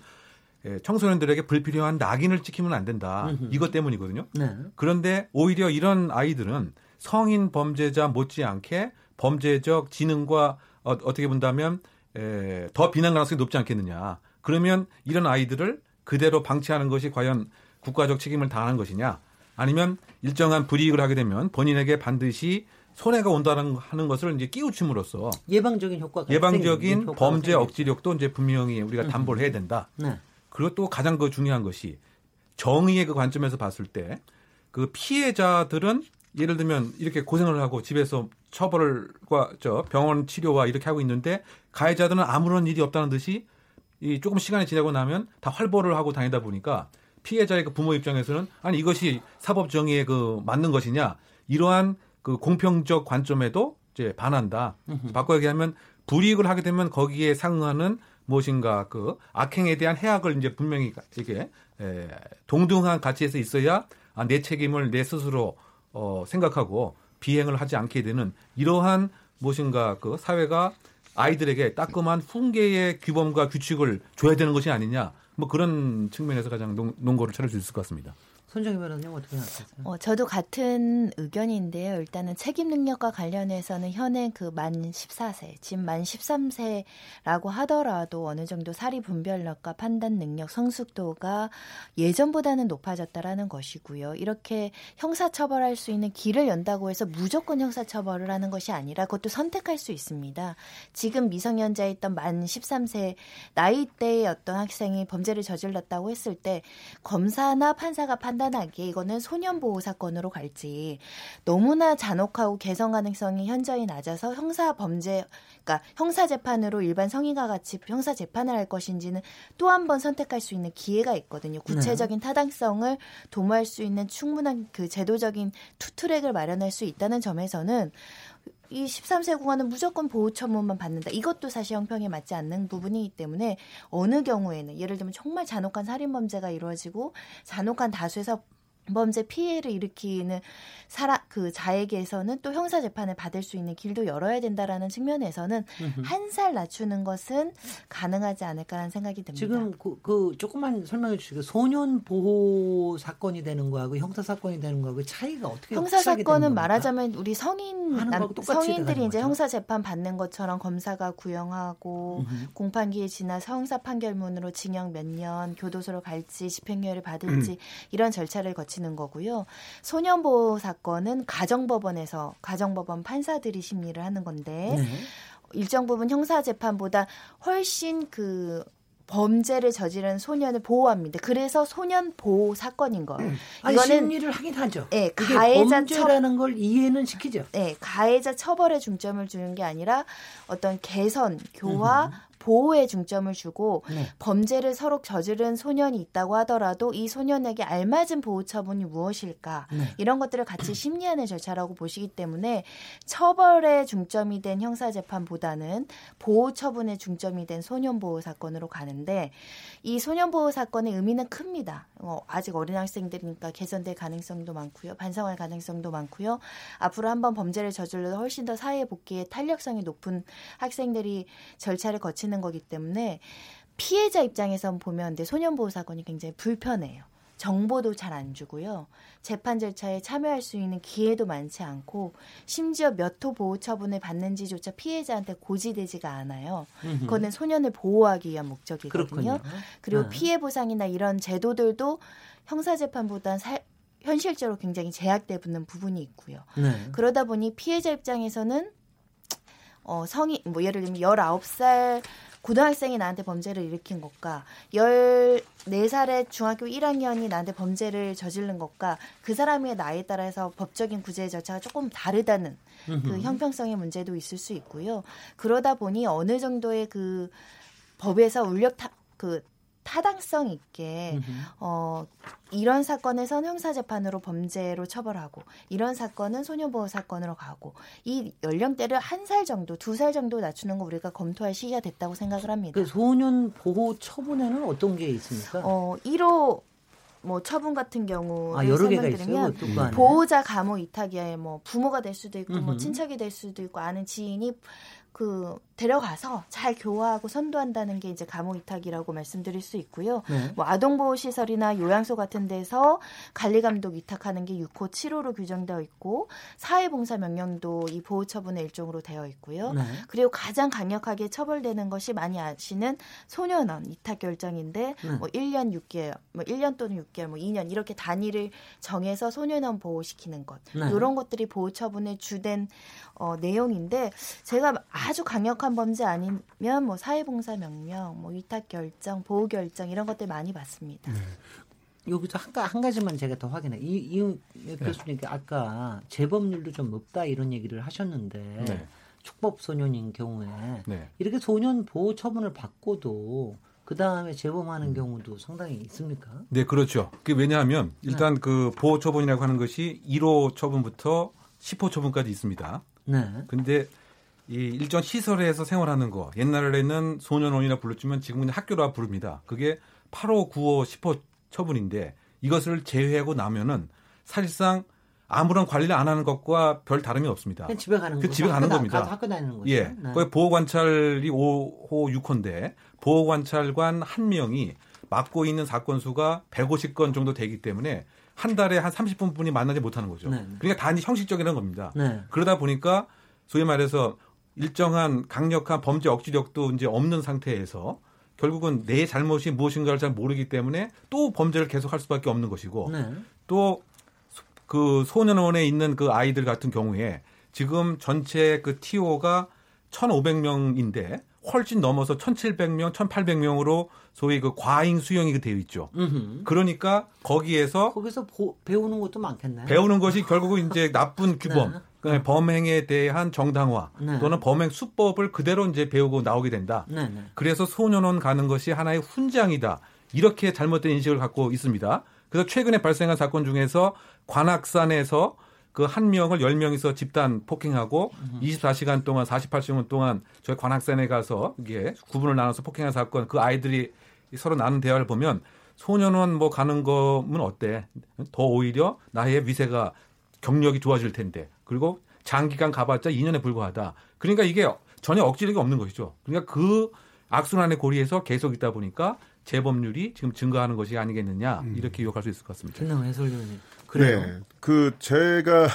예, 청소년들에게 불필요한 낙인을 찍히면 안 된다. 이것 때문이거든요. 네. 그런데 오히려 이런 아이들은 성인 범죄자 못지않게 범죄적 지능과 어, 떻게 본다면 에, 더 비난 가능성이 높지 않겠느냐. 그러면 이런 아이들을 그대로 방치하는 것이 과연 국가적 책임을 다하는 것이냐. 아니면 일정한 불이익을 하게 되면 본인에게 반드시 손해가 온다는 하는 것을 이제 끼우침으로써 예방적인 효과가 예방적인 효과가 범죄 생기죠. 억지력도 이제 분명히 우리가 담보를 해야 된다. 네. 그리고 또 가장 그 중요한 것이 정의의 그 관점에서 봤을 때 그 피해자들은 예를 들면 이렇게 고생을 하고 집에서 처벌과 저 병원 치료와 이렇게 하고 있는데 가해자들은 아무런 일이 없다는 듯이 이 조금 시간이 지나고 나면 다 활보를 하고 다니다 보니까 피해자의 그 부모 입장에서는 아니 이것이 사법 정의에 그 맞는 것이냐? 이러한 그 공평적 관점에도 이제 반한다. 바꿔 얘기하면 불이익을 하게 되면 거기에 상응하는 무엇인가? 그 악행에 대한 해악을 이제 분명히 이게 에, 동등한 가치에서 있어야 아, 내 책임을 내 스스로 어, 생각하고 비행을 하지 않게 되는 이러한 무엇인가? 그 사회가 아이들에게 따끔한 훈계의 규범과 규칙을 줘야 되는 것이 아니냐 뭐 그런 측면에서 가장 논, 논거를 찾을 수 있을 것 같습니다. 손정희 변호사님 어떻게 생각하세요? 어, 저도 같은 의견인데요. 일단은 책임 능력과 관련해서는 현행 그 만 14세, 지금 만 13세라고 하더라도 어느 정도 사리 분별력과 판단 능력, 성숙도가 예전보다는 높아졌다라는 것이고요. 이렇게 형사 처벌할 수 있는 길을 연다고 해서 무조건 형사 처벌을 하는 것이 아니라 그것도 선택할 수 있습니다. 지금 미성년자에 있던 만 13세 나이대의 어떤 학생이 범죄를 저질렀다고 했을 때 검사나 판사가 판단 판단하기에 이거는 소년 보호 사건으로 갈지 너무나 잔혹하고 개선 가능성이 현저히 낮아서 형사 범죄 그러니까 형사 재판으로 일반 성인과 같이 형사 재판을 할 것인지는 또 한 번 선택할 수 있는 기회가 있거든요. 구체적인 타당성을 도모할 수 있는 충분한 그 제도적인 투트랙을 마련할 수 있다는 점에서는 이 13세 구간은 무조건 보호 처분만 받는다. 이것도 사실 형평에 맞지 않는 부분이기 때문에 어느 경우에는 예를 들면 정말 잔혹한 살인 범죄가 이루어지고 잔혹한 다수에서 범죄 피해를 일으키는 사람 그 자에게서는 또 형사 재판을 받을 수 있는 길도 열어야 된다라는 측면에서는 한 살 낮추는 것은 가능하지 않을까라는 생각이 듭니다. 지금 그, 그 조금만 설명해 주시고 소년 보호 사건이 되는 거하고 형사 사건이 되는 거하고 차이가 어떻게 형사 사건은? 말하자면 우리 성인 남, 성인들이 이제 거죠? 형사 재판 받는 것처럼 검사가 구형하고 공판기에 지나 형사 판결문으로 징역 몇 년 교도소로 갈지 집행유예를 받을지 이런 절차를 거치 는 거고요. 소년 보호 사건은 가정법원에서 가정법원 판사들이 심리를 하는 건데 네. 일정 부분 형사 재판보다 훨씬 그 범죄를 저지른 소년을 보호합니다. 그래서 소년 보호 사건인 거예요. 아니 이거는 심리를 하긴 하죠. 예, 가해자 범죄라는 걸 이해는 시키죠. 네, 가해자 처벌에 중점을 두는 게 아니라 어떤 개선, 교화, 보호에 중점을 주고 네. 범죄를 서로 저지른 소년이 있다고 하더라도 이 소년에게 알맞은 보호 처분이 무엇일까 네. 이런 것들을 같이 심리하는 절차라고 보시기 때문에 처벌에 중점이 된 형사 재판보다는 보호 처분에 중점이 된 소년 보호 사건으로 가는데 이 소년 보호 사건의 의미는 큽니다. 어, 아직 어린 학생들이니까 개선될 가능성도 많고요, 반성할 가능성도 많고요. 앞으로 한번 범죄를 저질러도 훨씬 더 사회 복귀에 탄력성이 높은 학생들이 절차를 거 치는 거기 때문에 피해자 입장에서 보면 근데 소년보호 사건이 굉장히 불편해요. 정보도 잘 안 주고요. 재판 절차에 참여할 수 있는 기회도 많지 않고 심지어 몇 호 보호 처분을 받는지조차 피해자한테 고지되지가 않아요. 그거는 소년을 보호하기 위한 목적이거든요. 그렇군요. 그리고 네. 피해 보상이나 이런 제도들도 형사 재판보다는 사- 현실적으로 굉장히 제약되는 부분이 있고요. 네. 그러다 보니 피해자 입장에서는 어, 성인 뭐 예를 들면 19살 고등학생이 나한테 범죄를 일으킨 것과 14살의 중학교 1학년이 나한테 범죄를 저지른 것과 그 사람의 나이에 따라서 법적인 구제 절차가 조금 다르다는 그 형평성의 문제도 있을 수 있고요. 그러다 보니 어느 정도의 그 법에서 울력 타, 그 타당성 있게 어 이런 사건에선 형사 재판으로 범죄로 처벌하고 이런 사건은 소년보호 사건으로 가고 이 연령대를 한 살 정도, 두 살 정도 낮추는 거 우리가 검토할 시기가 됐다고 생각을 합니다. 그 소년 보호 처분에는 어떤 게 있습니까? 어 1호 뭐 처분 같은 경우 아 여러 개가 있어요. 그. 보호자 감호 이탁이야 뭐 부모가 될 수도 있고 뭐 음흠. 친척이 될 수도 있고 아는 지인이 그 데려가서 잘 교화하고 선도한다는 게 이제 감호 이탁이라고 말씀드릴 수 있고요. 네. 뭐 아동보호 시설이나 요양소 같은 데서 관리 감독 위탁하는 게 6호 7호로 규정되어 있고 사회봉사 명령도 이 보호 처분의 일종으로 되어 있고요. 네. 그리고 가장 강력하게 처벌되는 것이 많이 아시는 소년원 이탁 결정인데 네. 뭐 1년 6개월, 뭐 1년 또는 6개월, 뭐 2년 이렇게 단위를 정해서 소년원 보호시키는 것. 네. 이런 것들이 보호 처분의 주된 어, 내용인데 제가 아주 강력한 범죄 아니면 뭐 사회봉사 명령, 뭐 위탁 결정, 보호 결정 이런 것들 많이 받습니다. 여기서 한, 가- 한 가지만 제가 더 확인해. 이, 이 네. 교수님 아까 재범률도 좀 높다 이런 얘기를 하셨는데 네. 축법 소년인 경우에 네. 이렇게 소년 보호 처분을 받고도 그 다음에 재범하는 경우도 상당히 있습니까? 네, 그렇죠. 그게 왜냐하면 일단 네. 그 보호 처분이라고 하는 것이 1호 처분부터 10호 처분까지 있습니다. 네. 근데 이 일정 시설에서 생활하는 거 옛날에는 소년원이라 불렀지만 지금은 학교라 부릅니다. 그게 8호, 9호, 10호 처분인데 이것을 제외하고 나면은 사실상 아무런 관리를 안 하는 것과 별 다름이 없습니다. 그냥 집에 가는 그 거죠. 집에 가는 나- 겁니다. 학교 다니는 거죠. 예. 네. 거기 보호 관찰이 5호, 6호인데 보호 관찰관 한 명이 맡고 있는 사건 수가 150건 정도 되기 때문에 한 달에 한 30분뿐이 만나지 못하는 거죠. 네. 그러니까 단지 형식적이라는 겁니다. 네. 그러다 보니까 소위 말해서 일정한 강력한 범죄 억지력도 이제 없는 상태에서 결국은 내 잘못이 무엇인가를 잘 모르기 때문에 또 범죄를 계속할 수밖에 없는 것이고 네. 또그 소년원에 있는 그 아이들 같은 경우에 지금 전체 그 TO가 1,500명인데 훨씬 넘어서 1,700명, 1,800명으로 소위 그 과잉 수용이 그 되어 있죠. 그러니까 거기에서 거기서 보- 배우는 것도 많겠네요. 배우는 것이 결국은 이제 나쁜 규범, 네. 그러니까 범행에 대한 정당화 네. 또는 범행 수법을 그대로 이제 배우고 나오게 된다. 네, 네. 그래서 소년원 가는 것이 하나의 훈장이다. 이렇게 잘못된 인식을 갖고 있습니다. 그래서 최근에 발생한 사건 중에서 관악산에서 그 한 명을 10명이서 집단 폭행하고 24시간 동안 48시간 동안 저희 관악산에 가서 이게 구분을 나눠서 폭행한 사건 그 아이들이 서로 나눈 대화를 보면 소년원 뭐 가는 거면 어때? 더 오히려 나의 위세가 경력이 좋아질 텐데. 그리고 장기간 가봤자 2년에 불과하다. 그러니까 이게 전혀 억지력이 없는 것이죠. 그러니까 그 악순환의 고리에서 계속 있다 보니까 재범률이 지금 증가하는 것이 아니겠느냐 이렇게 요약할 수 있을 것 같습니다. 김남 해설위원님. 그래요. 네. 그 제가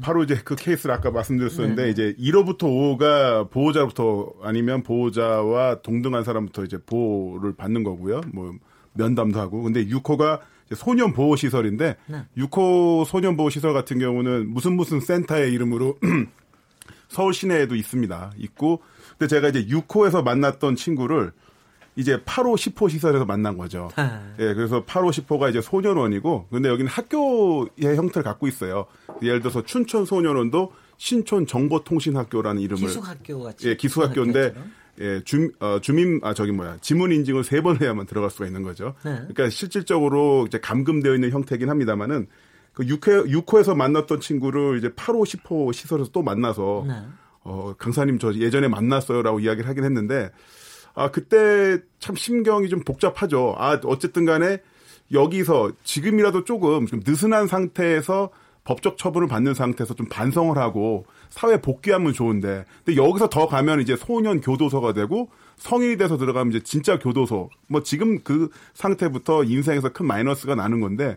바로 이제 그 케이스를 아까 말씀드렸었는데 네. 이제 1호부터 5가 보호자부터 아니면 보호자와 동등한 사람부터 이제 보호를 받는 거고요. 뭐 면담도 하고. 근데 6호가 소년 보호 시설인데 네. 6호 소년 보호 시설 같은 경우는 무슨 무슨 센터의 이름으로 서울 시내에도 있습니다. 있고 근데 제가 이제 6호에서 만났던 친구를 이제 8호, 10호 시설에서 만난 거죠. 아. 예, 그래서 8호, 10호가 이제 소년원이고, 근데 여기는 학교의 형태를 갖고 있어요. 예를 들어서 춘천 소년원도 신촌 정보통신학교라는 이름을 기숙학교 같이. 예, 기숙학교인데 기숙학교처럼. 예, 주, 어, 주민 아 저기 뭐야 지문 인증을 세 번 해야만 들어갈 수가 있는 거죠. 네. 그러니까 실질적으로 이제 감금되어 있는 형태긴 합니다만은 그 6회 6호에서 만났던 친구를 이제 8호, 10호 시설에서 또 만나서 네. 어, 강사님 저 예전에 만났어요라고 이야기를 하긴 했는데 아 그때 참 심경이 좀 복잡하죠. 아 어쨌든 간에 여기서 지금이라도 조금 좀 느슨한 상태에서 법적 처분을 받는 상태에서 좀 반성을 하고 사회 복귀하면 좋은데 근데 여기서 더 가면 이제 소년 교도소가 되고 성인이 돼서 들어가면 이제 진짜 교도소 뭐 지금 그 상태부터 인생에서 큰 마이너스가 나는 건데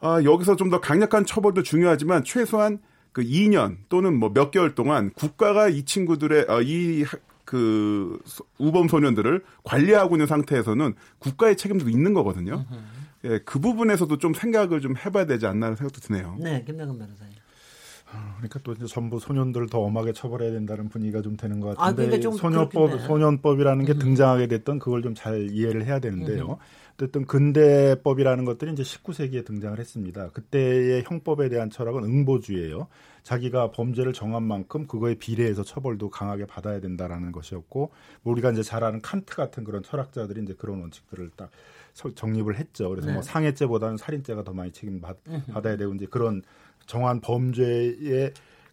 아, 여기서 좀 더 강력한 처벌도 중요하지만 최소한 그 2년 또는 뭐 몇 개월 동안 국가가 이 친구들의 어, 이그 우범 소년들을 관리하고 있는 상태에서는 국가의 책임도 있는 거거든요. 예, 그 부분에서도 좀 생각을 좀 해봐야 되지 않나 생각도 드네요. 네, 김남근 변호사님. 그러니까 또 이제 전부 소년들을 더 엄하게 처벌해야 된다는 분위기가 좀 되는 것 아, 같은데 그러니까 좀. 음. 소년법이라는 게 등장하게 됐던 그걸 좀 잘 이해를 해야 되는데요. 어쨌든 근대법이라는 것들이 이제 19세기에 등장을 했습니다. 그때의 형법에 대한 철학은 응보주의예요. 자기가 범죄를 정한 만큼 그거에 비례해서 처벌도 강하게 받아야 된다라는 것이었고 뭐 우리가 이제 잘 아는 칸트 같은 그런 철학자들이 이제 그런 원칙들을 딱 서- 정립을 했죠. 그래서 네. 뭐 상해죄보다는 살인죄가 더 많이 책임 받, 받아야 되고 이제 그런 정한 범죄에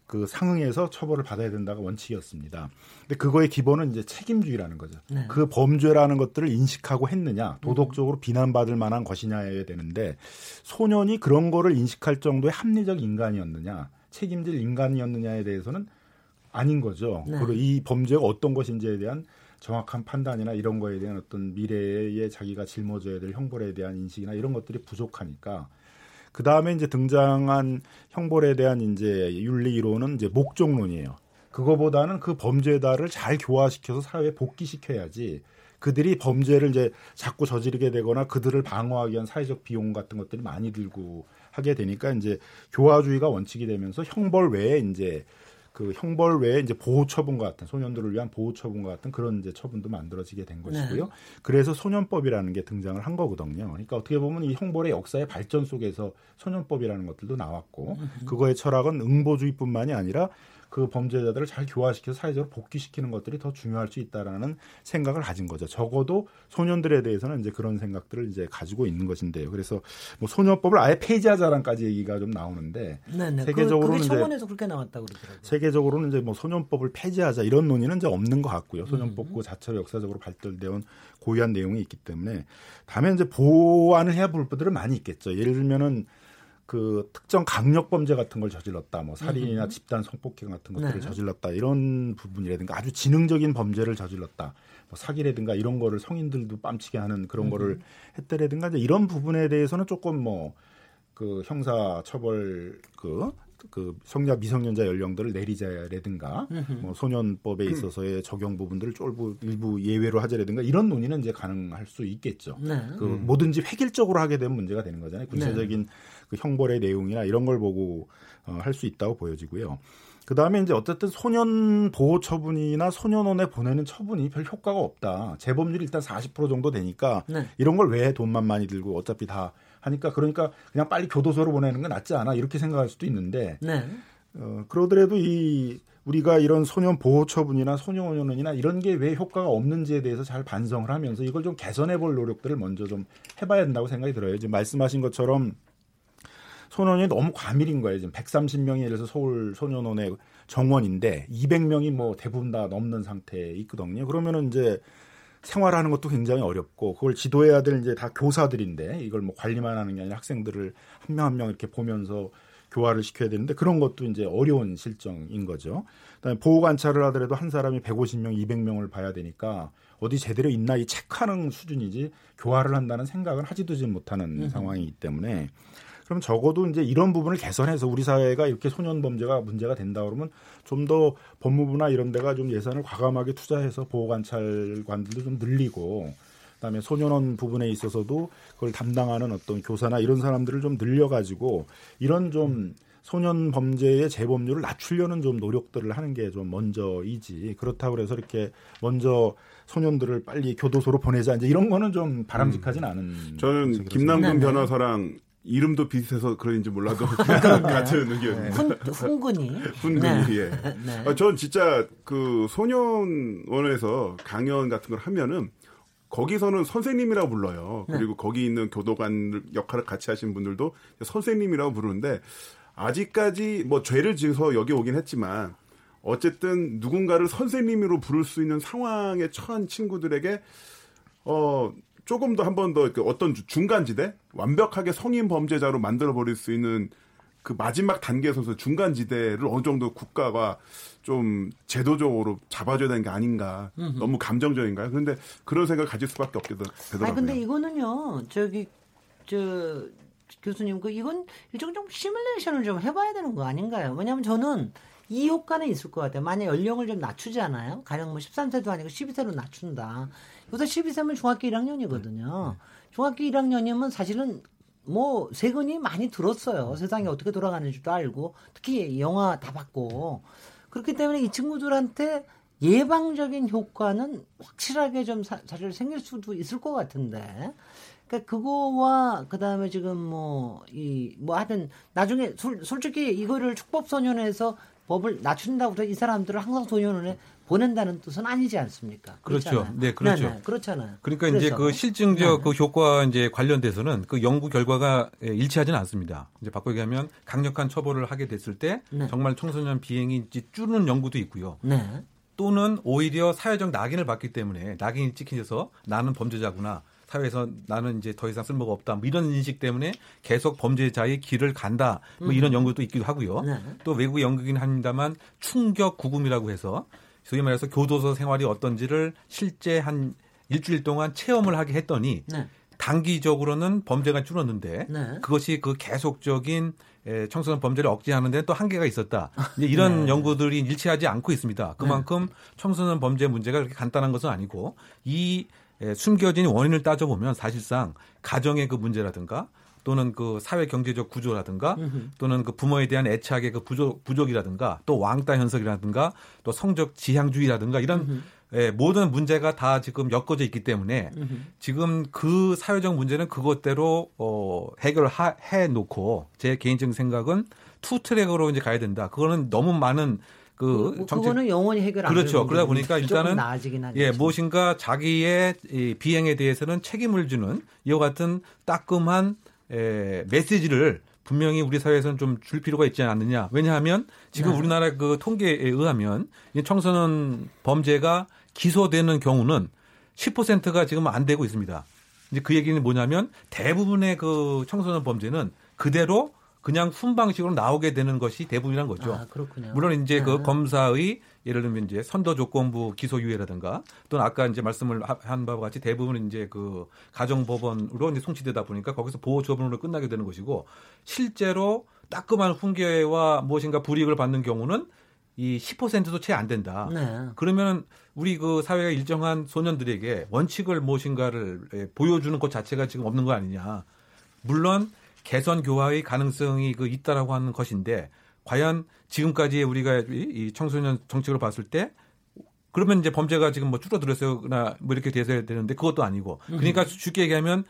그 상응해서 처벌을 받아야 된다가 원칙이었습니다. 근데 그거의 기본은 이제 책임주의라는 거죠. 네. 그 범죄라는 것들을 인식하고 했느냐, 도덕적으로 비난받을 만한 것이냐여야 되는데 소년이 그런 거를 인식할 정도의 합리적 인간이었느냐, 책임질 인간이었느냐에 대해서는 아닌 거죠. 네. 그리고 이 범죄가 어떤 것인지에 대한 정확한 판단이나 이런 거에 대한 어떤 미래에 자기가 짊어져야 될 형벌에 대한 인식이나 이런 것들이 부족하니까 그 다음에 이제 등장한 형벌에 대한 이제 윤리 이론은 이제 목적론이에요. 그거보다는 그 범죄자를 잘 교화시켜서 사회에 복귀시켜야지 그들이 범죄를 이제 자꾸 저지르게 되거나 그들을 방어하기 위한 사회적 비용 같은 것들이 많이 들고 하게 되니까 이제 교화주의가 원칙이 되면서 형벌 외에 이제 그 형벌 외에 이제 보호 처분과 같은 소년들을 위한 보호 처분과 같은 그런 이제 처분도 만들어지게 된 것이고요. 네. 그래서 소년법이라는 게 등장을 한 거거든요. 그러니까 어떻게 보면 이 형벌의 역사의 발전 속에서 소년법이라는 것들도 나왔고 그거의 철학은 응보주의뿐만이 아니라 그 범죄자들을 잘 교화시켜서 사회적으로 복귀시키는 것들이 더 중요할 수 있다라는 생각을 가진 거죠. 적어도 소년들에 대해서는 이제 그런 생각들을 이제 가지고 있는 것인데요. 그래서 뭐 소년법을 아예 폐지하자라는까지 얘기가 좀 나오는데 네, 네. 세계적으로는 그, 청원에서 그렇게 나왔다고 그러더라고요. 세계적으로는 이제 뭐 소년법을 폐지하자 이런 논의는 이제 없는 것 같고요. 소년법 그 자체로 역사적으로 발달되어 온 고유한 내용이 있기 때문에 다음에 이제 보완을 해야 볼 부분들은 많이 있겠죠. 예를 들면은 그 특정 강력 범죄 같은 걸 저질렀다, 뭐 살인이나 집단 성폭행 같은 것들을 네. 저질렀다 이런 부분이라든가 아주 지능적인 범죄를 저질렀다, 뭐 사기라든가 이런 거를 성인들도 뺨치게 하는 그런 거를 했다라든가 이제 이런 부분에 대해서는 조금 뭐 그 형사 처벌 그그 성년 미성년자 연령들을 내리자라든가 뭐 소년법에 있어서의 적용 부분들을 쫄부 일부 예외로 하자라든가 이런 논의는 이제 가능할 수 있겠죠. 네. 그 뭐든지 획일적으로 하게 되면 문제가 되는 거잖아요. 구체적인 그 형벌의 내용이나 이런 걸 보고 어, 할 수 있다고 보여지고요. 그 다음에 이제 어쨌든 소년 보호 처분이나 소년원에 보내는 처분이 별 효과가 없다. 재범률이 일단 40% 정도 되니까 네. 이런 걸 왜 돈만 많이 들고 어차피 다 하니까 그러니까 그냥 빨리 교도소로 보내는 건 낫지 않아 이렇게 생각할 수도 있는데 네. 어, 그러더라도 이 우리가 이런 소년 보호 처분이나 소년원이나 이런 게 왜 효과가 없는지에 대해서 잘 반성을 하면서 이걸 좀 개선해 볼 노력들을 먼저 좀 해봐야 된다고 생각이 들어요. 지금 말씀하신 것처럼 소년이 너무 과밀인 거예요. 지금 130명이 예를 들어서 서울 소년원의 정원인데 200명이 뭐 대부분 다 넘는 상태에 있거든요. 그러면은 이제 생활하는 것도 굉장히 어렵고 그걸 지도해야 될 이제 다 교사들인데 이걸 뭐 관리만 하는 게 아니라 학생들을 한 명 한명 이렇게 보면서 교화를 시켜야 되는데 그런 것도 이제 어려운 실정인 거죠. 그다음에 보호 관찰을 하더라도 한 사람이 150명, 200명을 봐야 되니까 어디 제대로 있나 이 체크하는 수준이지 교화를 한다는 생각을 하지도 못하는 상황이기 때문에 그럼 적어도 이제 이런 부분을 개선해서 우리 사회가 이렇게 소년 범죄가 문제가 된다 그러면 좀 더 법무부나 이런 데가 좀 예산을 과감하게 투자해서 보호 관찰관들도 좀 늘리고 그다음에 소년원 부분에 있어서도 그걸 담당하는 어떤 교사나 이런 사람들을 좀 늘려가지고 이런 좀 소년 범죄의 재범률을 낮추려는 좀 노력들을 하는 게 좀 먼저이지. 그렇다고 해서 이렇게 먼저 소년들을 빨리 교도소로 보내자. 이제 이런 거는 좀 바람직하진 않은 저는 김남근 네, 네. 변호사랑 이름도 비슷해서 그런지 몰라도 같은 의견입니다. 훈, 훈군이. 훈근이 네. 예. 네. 아, 전 진짜 그 소년원에서 강연 같은 걸 하면은 거기서는 선생님이라고 불러요. 네. 그리고 거기 있는 교도관 역할을 같이 하신 분들도 선생님이라고 부르는데 아직까지 뭐 죄를 지어서 여기 오긴 했지만 어쨌든 누군가를 선생님으로 부를 수 있는 상황에 처한 친구들에게 어 조금 더 한 번 더 어떤 중간지대 완벽하게 성인 범죄자로 만들어 버릴 수 있는 그 마지막 단계에서 중간 지대를 어느 정도 국가가 좀 제도적으로 잡아줘야 되는 게 아닌가 너무 감정적인가요? 그런데 그런 생각을 가질 수밖에 없게 되- 되더라고요. 아니 근데 이거는요. 저기 저 교수님 그 이건 일종 좀 시뮬레이션을 좀 해봐야 되는 거 아닌가요? 왜냐하면 저는 이 효과는 있을 것 같아요. 만약 연령을 좀 낮추잖아요. 가령 뭐 13세도 아니고 12세로 낮춘다. 요새 12세면 중학교 1학년이거든요. 중학교 1학년이면 사실은 뭐 세근이 많이 들었어요. 세상이 어떻게 돌아가는지도 알고 특히 영화 다 봤고 그렇기 때문에 이 친구들한테 예방적인 효과는 확실하게 좀 사, 실 생길 수도 있을 것 같은데. 그러니까 그거와 그다음에 지금 뭐 이뭐 하여튼 나중에 솔, 솔직히 이거를 축법 소년에서 법을 낮춘다고 해서 이 사람들을 항상 소년원에 보낸다는 뜻은 아니지 않습니까? 그렇죠. 그렇잖아요. 네, 그렇죠. 네, 네, 그렇잖아요. 그러니까 이제 그래서. 그 실증적 네. 그 효과 이제 관련돼서는 그 연구 결과가 예, 일치하지는 않습니다. 이제 바꾸게 하면 강력한 처벌을 하게 됐을 때 네. 정말 청소년 비행이 이제 줄는 연구도 있고요. 네. 또는 오히려 사회적 낙인을 받기 때문에 낙인이 찍혀서 나는 범죄자구나. 사회에서 나는 이제 더 이상 쓸모가 없다. 뭐 이런 인식 때문에 계속 범죄자의 길을 간다. 뭐 이런 연구도 있기도 하고요. 음. 네. 또 외국 연구긴 합니다만 충격 구금이라고 해서 소위 말해서 교도소 생활이 어떤지를 실제 한 일주일 동안 체험을 하게 했더니 네. 단기적으로는 범죄가 줄었는데 네. 그것이 그 계속적인 에, 청소년 범죄를 억제하는 데는 또 한계가 있었다. 이제 이런 네. 연구들이 일치하지 않고 있습니다. 그만큼 청소년 범죄 문제가 그렇게 간단한 것은 아니고 이 에, 숨겨진 원인을 따져보면 사실상 가정의 그 문제라든가 또는 그 사회 경제적 구조라든가 또는 그 부모에 대한 애착의 그 부족, 부족이라든가 또 왕따 현상이라든가 또 성적 지향주의라든가 이런 예, 모든 문제가 다 지금 엮어져 있기 때문에 지금 그 사회적 문제는 그것대로 어, 해결해 놓고 제 개인적인 생각은 two track으로 이제 가야 된다. 그거는 너무 많은 그 그, 정책 그거는 영원히 해결 안 그렇죠. 그러다 보니까 일단은. 예, 무엇인가 자기의 이 비행에 대해서는 책임을 주는 이와 같은 따끔한 에, 메시지를 분명히 우리 사회에서는 좀 줄 필요가 있지 않느냐. 왜냐하면 지금 네. 우리나라 그 통계에 의하면 이 청소년 범죄가 기소되는 경우는 10%가 지금 안 되고 있습니다. 이제 그 얘기는 뭐냐면 대부분의 그 청소년 범죄는 그대로 그냥 순방식으로 나오게 되는 것이 대부분이란 거죠. 아. 물론 이제 그 아. 검사의 예를 들면 이제 선도 조건부 기소유예라든가 또는 아까 이제 말씀을 하- 한 바와 같이 대부분은 이제 그 가정법원으로 이제 송치되다 보니까 거기서 보호 처분으로 끝나게 되는 것이고 실제로 따끔한 훈계와 무엇인가 불이익을 받는 경우는 이 10%도 채 안 된다. 네. 그러면 우리 그 사회가 일정한 소년들에게 원칙을 무엇인가를 예, 보여주는 것 자체가 지금 없는 거 아니냐. 물론 개선 교화의 가능성이 그 있다라고 하는 것인데 과연 지금까지 우리가 이- 이 청소년 정책을 봤을 때 그러면 이제 범죄가 지금 뭐 줄어들었어요나 뭐 이렇게 돼서야 되는데 그것도 아니고 그러니까 쉽게 얘기하면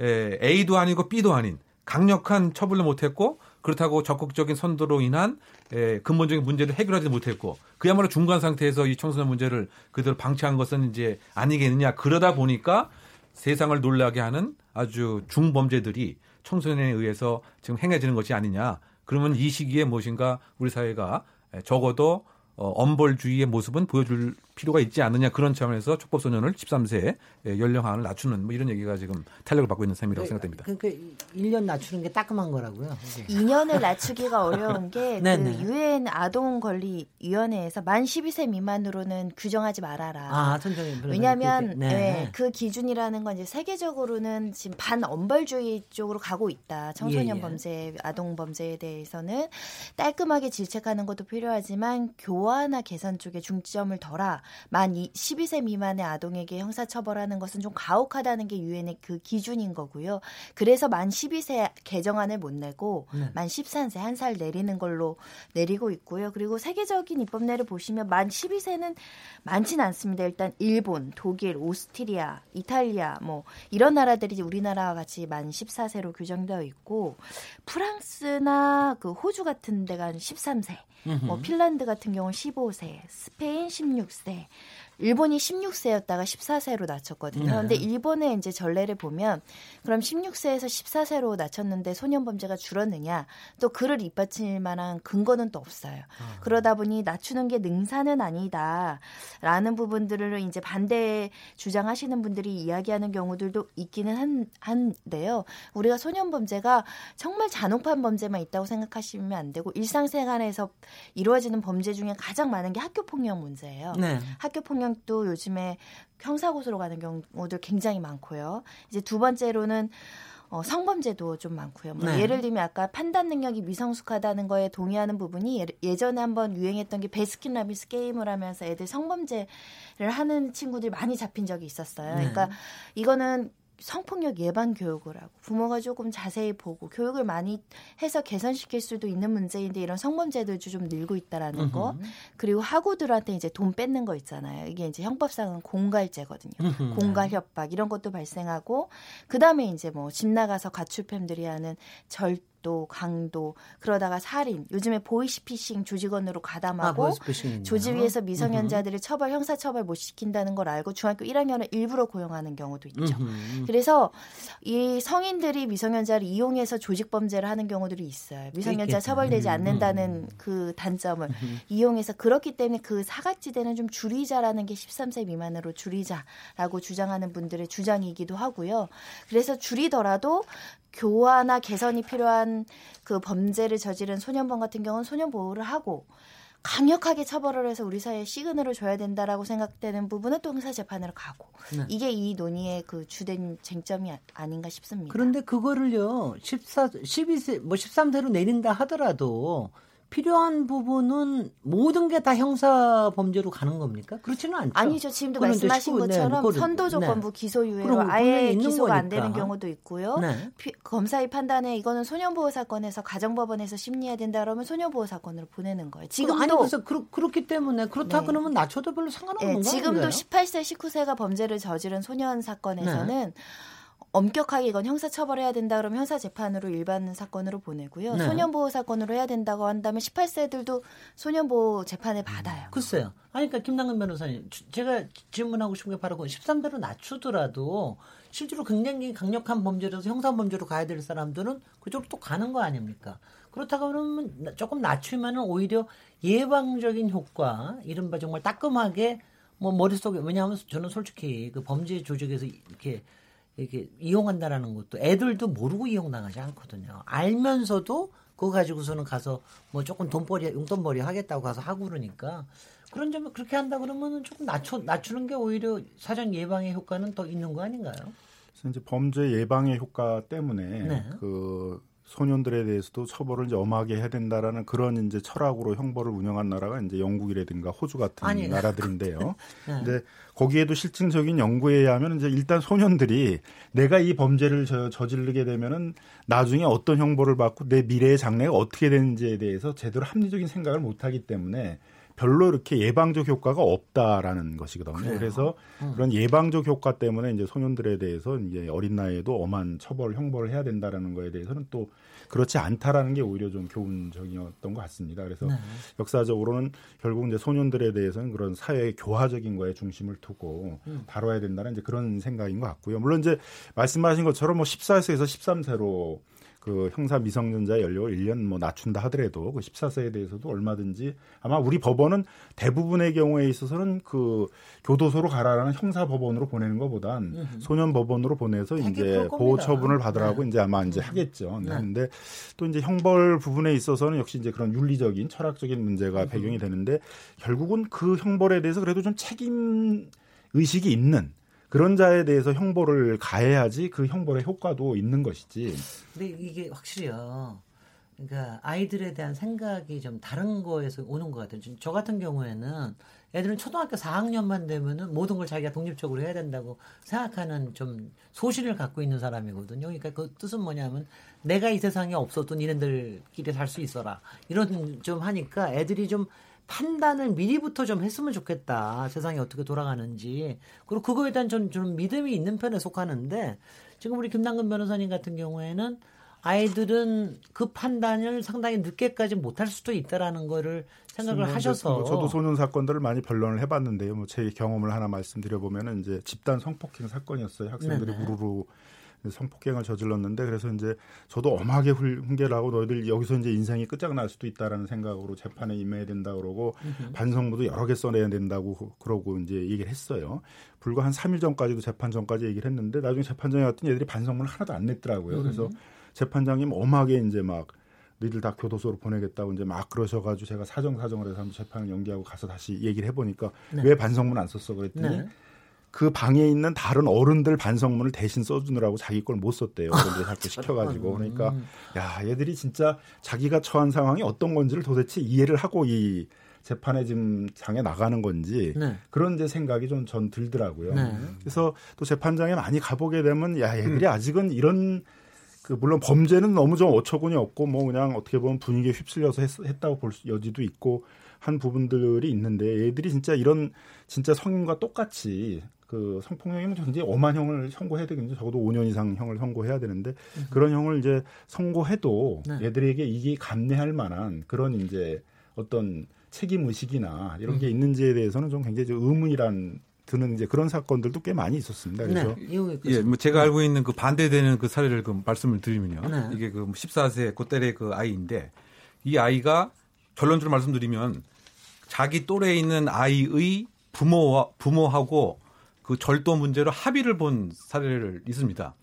에, A도 아니고 B도 아닌 강력한 처벌을 못했고 그렇다고 적극적인 선도로 인한 에, 근본적인 문제를 해결하지 못했고 그야말로 중간 상태에서 이 청소년 문제를 그대로 방치한 것은 이제 아니겠느냐. 그러다 보니까 세상을 놀라게 하는 아주 중범죄들이 청소년에 의해서 지금 행해지는 것이 아니냐. 그러면 이 시기에 무엇인가 우리 사회가 에, 적어도 어, 엄벌주의의 모습은 보여줄 필요가 있지 않느냐 그런 차원에서 촉법소년을 13세 연령하을 낮추는 뭐 이런 얘기가 지금 탄력을 받고 있는 셈이라고 생각됩니다. 그러니까 1년 낮추는 게 따끔한 거라고요. 이게. 2년을 낮추기가 어려운 게. 그 유엔 아동 권리 위원회에서 만 12세 미만으로는 규정하지 말아라. 아, 선정이 왜냐하면 네. 네, 그 기준이라는 건 이제 세계적으로는 지금 반엄벌주의 쪽으로 가고 있다. 청소년 예, 예. 범죄, 아동 범죄에 대해서는 깔끔하게 질책하는 것도 필요하지만 교화나 개선 쪽에 중점을 둬라. 만 이- 12세 미만의 아동에게 형사처벌하는 것은 좀 가혹하다는 게 유엔의 그 기준인 거고요. 그래서 만 12세 개정안을 못 내고 네. 만 13세 한 살 내리는 걸로 내리고 있고요. 그리고 세계적인 입법례를 보시면 만 12세는 많지는 않습니다. 일단 일본, 독일, 오스트리아, 이탈리아 뭐 이런 나라들이 우리나라와 같이 만 14세로 규정되어 있고 프랑스나 그 호주 같은 데가 13세, 뭐 핀란드 같은 경우는 15세, 스페인 16세, 对， 일본이 16세였다가 14세로 낮췄거든요. 네. 근데 일본의 이제 전례를 보면 그럼 16세에서 14세로 낮췄는데 소년 범죄가 줄었느냐? 또 그를 입받칠 만한 근거는 또 없어요. 그러다 보니 낮추는 게 능사는 아니다라는 부분들을 이제 반대 주장하시는 분들이 이야기하는 경우들도 있기는 한, 한데요. 우리가 소년 범죄가 정말 잔혹한 범죄만 있다고 생각하시면 안 되고 일상생활에서 이루어지는 범죄 중에 가장 많은 게 학교 폭력 문제예요. 네. 학교 폭력 도 요즘에 형사고소로 가는 경우들 굉장히 많고요. 이제 두 번째로는 어, 성범죄도 좀 많고요. 뭐 네. 예를 들면 아까 판단 능력이 미성숙하다는 거에 동의하는 부분이 예- 예전에 한번 유행했던 게 베스킨라빈스 게임을 하면서 애들 성범죄를 하는 친구들이 많이 잡힌 적이 있었어요. 네. 그러니까 이거는 성폭력 예방 교육을 하고 부모가 조금 자세히 보고 교육을 많이 해서 개선시킬 수도 있는 문제인데 이런 성범죄들도 좀 늘고 있다라는 거 그리고 학우들한테 이제 돈 뺏는 거 있잖아요. 이게 이제 형법상은 공갈죄거든요. 공갈 협박 이런 것도 발생하고 그 다음에 이제 뭐 집 나가서 가출팸들이 하는 절 도, 강도 그러다가 살인, 요즘에 보이스피싱 조직원으로 아, 가담하고 보이스피싱 조직 위에서 미성년자들을 처벌 형사 처벌 못 시킨다는 걸 알고 중학교 1학년을 일부러 고용하는 경우도 있죠. 그래서 이 성인들이 미성년자를 이용해서 조직 범죄를 하는 경우들이 있어요. 미성년자 있겠죠. 처벌되지 음, 않는다는 그 단점을 이용해서 그렇기 때문에 그 사각지대는 좀 줄이자라는 게 13세 미만으로 줄이자라고 주장하는 분들의 주장이기도 하고요. 그래서 줄이더라도 교화나 개선이 필요한 그 범죄를 저지른 소년범 같은 경우는 소년 보호를 하고 강력하게 처벌을 해서 우리 사회에 시그널을 줘야 된다라고 생각되는 부분은 또 형사 재판으로 가고 네. 이게 이 논의의 그 주된 쟁점이 아- 아닌가 싶습니다. 그런데 그거를요, 14, 12세, 뭐 13세로 내린다 하더라도 필요한 부분은 모든 게 다 형사 범죄로 가는 겁니까? 그렇지는 않죠. 아니죠. 지금도 말씀하신 시구- 네, 것처럼 그거를- 선도 조건부 네. 기소유예로 아예 기소가 안 거니까. 되는 경우도 있고요. 네. 피- 검사의 판단에 이거는 소년보호 사건에서 가정법원에서 심리해야 된다 그러면 소년보호 사건으로 보내는 거예요. 지금 아니 지금도 그래서 그렇, 그렇기 때문에 그렇다 네. 그러면 낮춰도 별로 상관없는 예, 거 지금도 아닌가요? 18세, 19세가 범죄를 저지른 소년 사건에서는 네. 엄격하게 이건 형사 처벌해야 된다 그러면 형사 재판으로 일반 사건으로 보내고요. 네. 소년 보호 사건으로 해야 된다고 한다면 18세들도 소년 보호 재판을 받아요. 글쎄요. 아니, 그러니까 김남근 변호사님, 주- 제가 질문하고 싶은 게 바로 그 13대로 낮추더라도 실제로 굉장히 강력한 범죄라서 형사 범죄로 가야 될 사람들은 그쪽으로 또 가는 거 아닙니까? 그렇다고 그러면 나- 조금 낮추면은 오히려 예방적인 효과, 이른바 정말 따끔하게 뭐 머릿속에 왜냐하면 저는 솔직히 그 범죄 조직에서 이렇게 이렇게 이용한다라는 것도 애들도 모르고 이용당하지 않거든요. 알면서도 그거 가지고서는 가서 뭐 조금 돈벌이 용돈벌이 하겠다고 가서 하고 그러니까 그런 점에 그렇게 한다 그러면은 조금 낮춰 낮추는 게 오히려 사전 예방의 효과는 더 있는 거 아닌가요? 그래서 이제 범죄 예방의 효과 때문에 네. 그 소년들에 대해서도 처벌을 이제 엄하게 해야 된다라는 그런 이제 철학으로 형벌을 운영한 나라가 이제 영국이라든가 호주 같은 아니, 나라들인데요. 네. 근데 거기에도 실증적인 연구에 의하면 이제 일단 소년들이 내가 이 범죄를 저, 저지르게 되면은 나중에 어떤 형벌을 받고 내 미래의 장래가 어떻게 되는지에 대해서 제대로 합리적인 생각을 못 하기 때문에 별로 이렇게 예방적 효과가 없다라는 것이거든요. 그래요? 그래서 음. 그런 예방적 효과 때문에 이제 소년들에 대해서 이제 어린 나이에도 엄한 처벌, 형벌을 해야 된다라는 거에 대해서는 또 그렇지 않다라는 게 오히려 좀 교훈적이었던 것 같습니다. 그래서 네. 역사적으로는 결국 이제 소년들에 대해서는 그런 사회의 교화적인 거에 중심을 두고 음. 다뤄야 된다는 이제 그런 생각인 것 같고요. 물론 이제 말씀하신 것처럼 뭐 14세에서 13세로 그 형사 미성년자 연령을 1년 뭐 낮춘다 하더라도 그 14세에 대해서도 얼마든지 아마 우리 법원은 대부분의 경우에 있어서는 그 교도소로 가라라는 형사 법원으로 보내는 것보단 소년 법원으로 보내서 이제. 보호 처분을 받으라고 네. 이제 아마 이제 하겠죠. 네. 네. 근데 또 이제 형벌 부분에 있어서는 역시 이제 그런 윤리적인 철학적인 문제가 배경이 되는데 결국은 그 형벌에 대해서 그래도 좀 책임 의식이 있는 그런 자에 대해서 형벌을 가해야지 그 형벌의 효과도 있는 것이지. 근데 이게 확실히요. 그러니까 아이들에 대한 생각이 좀 다른 거에서 오는 것 같아요. 지금 저 같은 경우에는 애들은 초등학교 4학년만 되면은 모든 걸 자기가 독립적으로 해야 된다고 생각하는 좀 소신을 갖고 있는 사람이거든요. 그러니까 그 뜻은 뭐냐면 내가 이 세상에 없어도 니네들끼리 살 수 있어라. 이런 좀 하니까 애들이 좀 판단을 미리부터 좀 했으면 좋겠다. 세상이 어떻게 돌아가는지. 그리고 그거에 대한 좀, 좀 믿음이 있는 편에 속하는데 지금 우리 김남근 변호사님 같은 경우에는 아이들은 그 판단을 상당히 늦게까지 못할 수도 있다라는 거를 생각을 하셔서 뭐 저도 소년 사건들을 많이 변론을 해봤는데요. 뭐 제 경험을 하나 말씀드려 보면은 이제 집단 성폭행 사건이었어요. 학생들이 네네. 우르르 성폭행을 저질렀는데 그래서 이제 저도 엄하게 훌- 훈계를 하고 너희들 여기서 이제 인생이 끝장날 수도 있다라는 생각으로 재판에 임해야 된다 그러고 반성문도 여러 개 써내야 된다고 그- 그러고 이제 얘기를 했어요. 불과 한 3일 전까지도 재판 전까지 얘기를 했는데 나중에 재판장에 갔더니 얘들이 반성문을 하나도 안 냈더라고요. 그래서 재판장님 엄하게 이제 막 너희들 다 교도소로 보내겠다고 이제 막 그러셔가지고 제가 사정 사정을 해서 한번 재판을 연기하고 가서 다시 얘기를 해보니까 네. 왜 반성문 안 썼어 그랬더니 네. 그 방에 있는 다른 어른들 반성문을 대신 써주느라고 자기 걸 못 썼대요. 그런데 자꾸 시켜가지고 그러니까 야 얘들이 진짜 자기가 처한 상황이 어떤 건지를 도대체 이해를 하고 이 재판에 지금 장에 나가는 건지 네. 그런 이제 생각이 좀 전 들더라고요. 네. 그래서 또 재판장에 많이 가보게 되면 야 얘들이 아직은 이런 그 물론 범죄는 너무 좀 어처구니 없고 뭐 그냥 어떻게 보면 분위기에 휩쓸려서 했, 다고볼 수- 여지도 있고 한 부분들이 있는데 얘들이 진짜 이런 진짜 성인과 똑같이 그 성폭력이면 굉장히 엄한 형을 선고해야 되겠죠. 적어도 5년 이상 형을 선고해야 되는데 그런 형을 이제 선고해도 네. 얘들에게 이게 감내할 만한 그런 이제 어떤 책임 의식이나 이런 게 있는지에 대해서는 좀 굉장히 좀 의문이란 드는 이제 그런 사건들도 꽤 많이 있었습니다. 그래서 네. 이용해 예, 뭐 제가 알고 있는 그 반대되는 그 사례를 그 말씀을 드리면요. 네. 이게 그 14세 그때의 그 아이인데 이 아이가 결론적으로 말씀드리면 자기 또래에 있는 아이의 부모와 부모하고 그 절도 문제로 합의를 본 사례를 있습니다.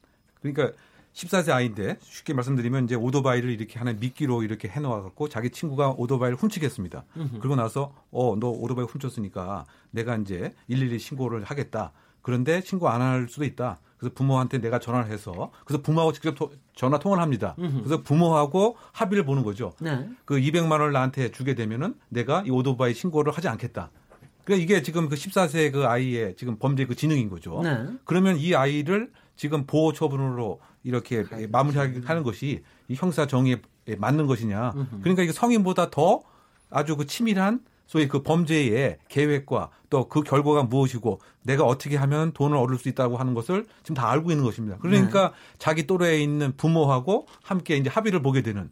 그러니까 14세 아이인데 쉽게 말씀드리면 이제 오토바이를 이렇게 하나 미끼로 이렇게 해놓아 갖고 자기 친구가 오토바이를 훔치겠습니다. 그러고 나서 어 너 오토바이 훔쳤으니까 내가 이제 112 신고를 하겠다. 그런데 신고 안 할 수도 있다. 그래서 부모한테 내가 전화를 해서 그래서 부모하고 직접 토- 전화 통화를 합니다. 그래서 부모하고 합의를 보는 거죠. 네. 그 200만 원을 나한테 주게 되면은 내가 이 오토바이 신고를 하지 않겠다. 그러니까 이게 지금 그 14세 그 아이의 지금 범죄 그 지능인 거죠. 네. 그러면 이 아이를 지금 보호 처분으로 이렇게 마무리하는 것이 이 형사 정의에 맞는 것이냐. 그러니까 이게 성인보다 더 아주 그 치밀한 소위 그 범죄의 계획과 또 그 결과가 무엇이고 내가 어떻게 하면 돈을 얻을 수 있다고 하는 것을 지금 다 알고 있는 것입니다. 그러니까 자기 또래에 있는 부모하고 함께 이제 합의를 보게 되는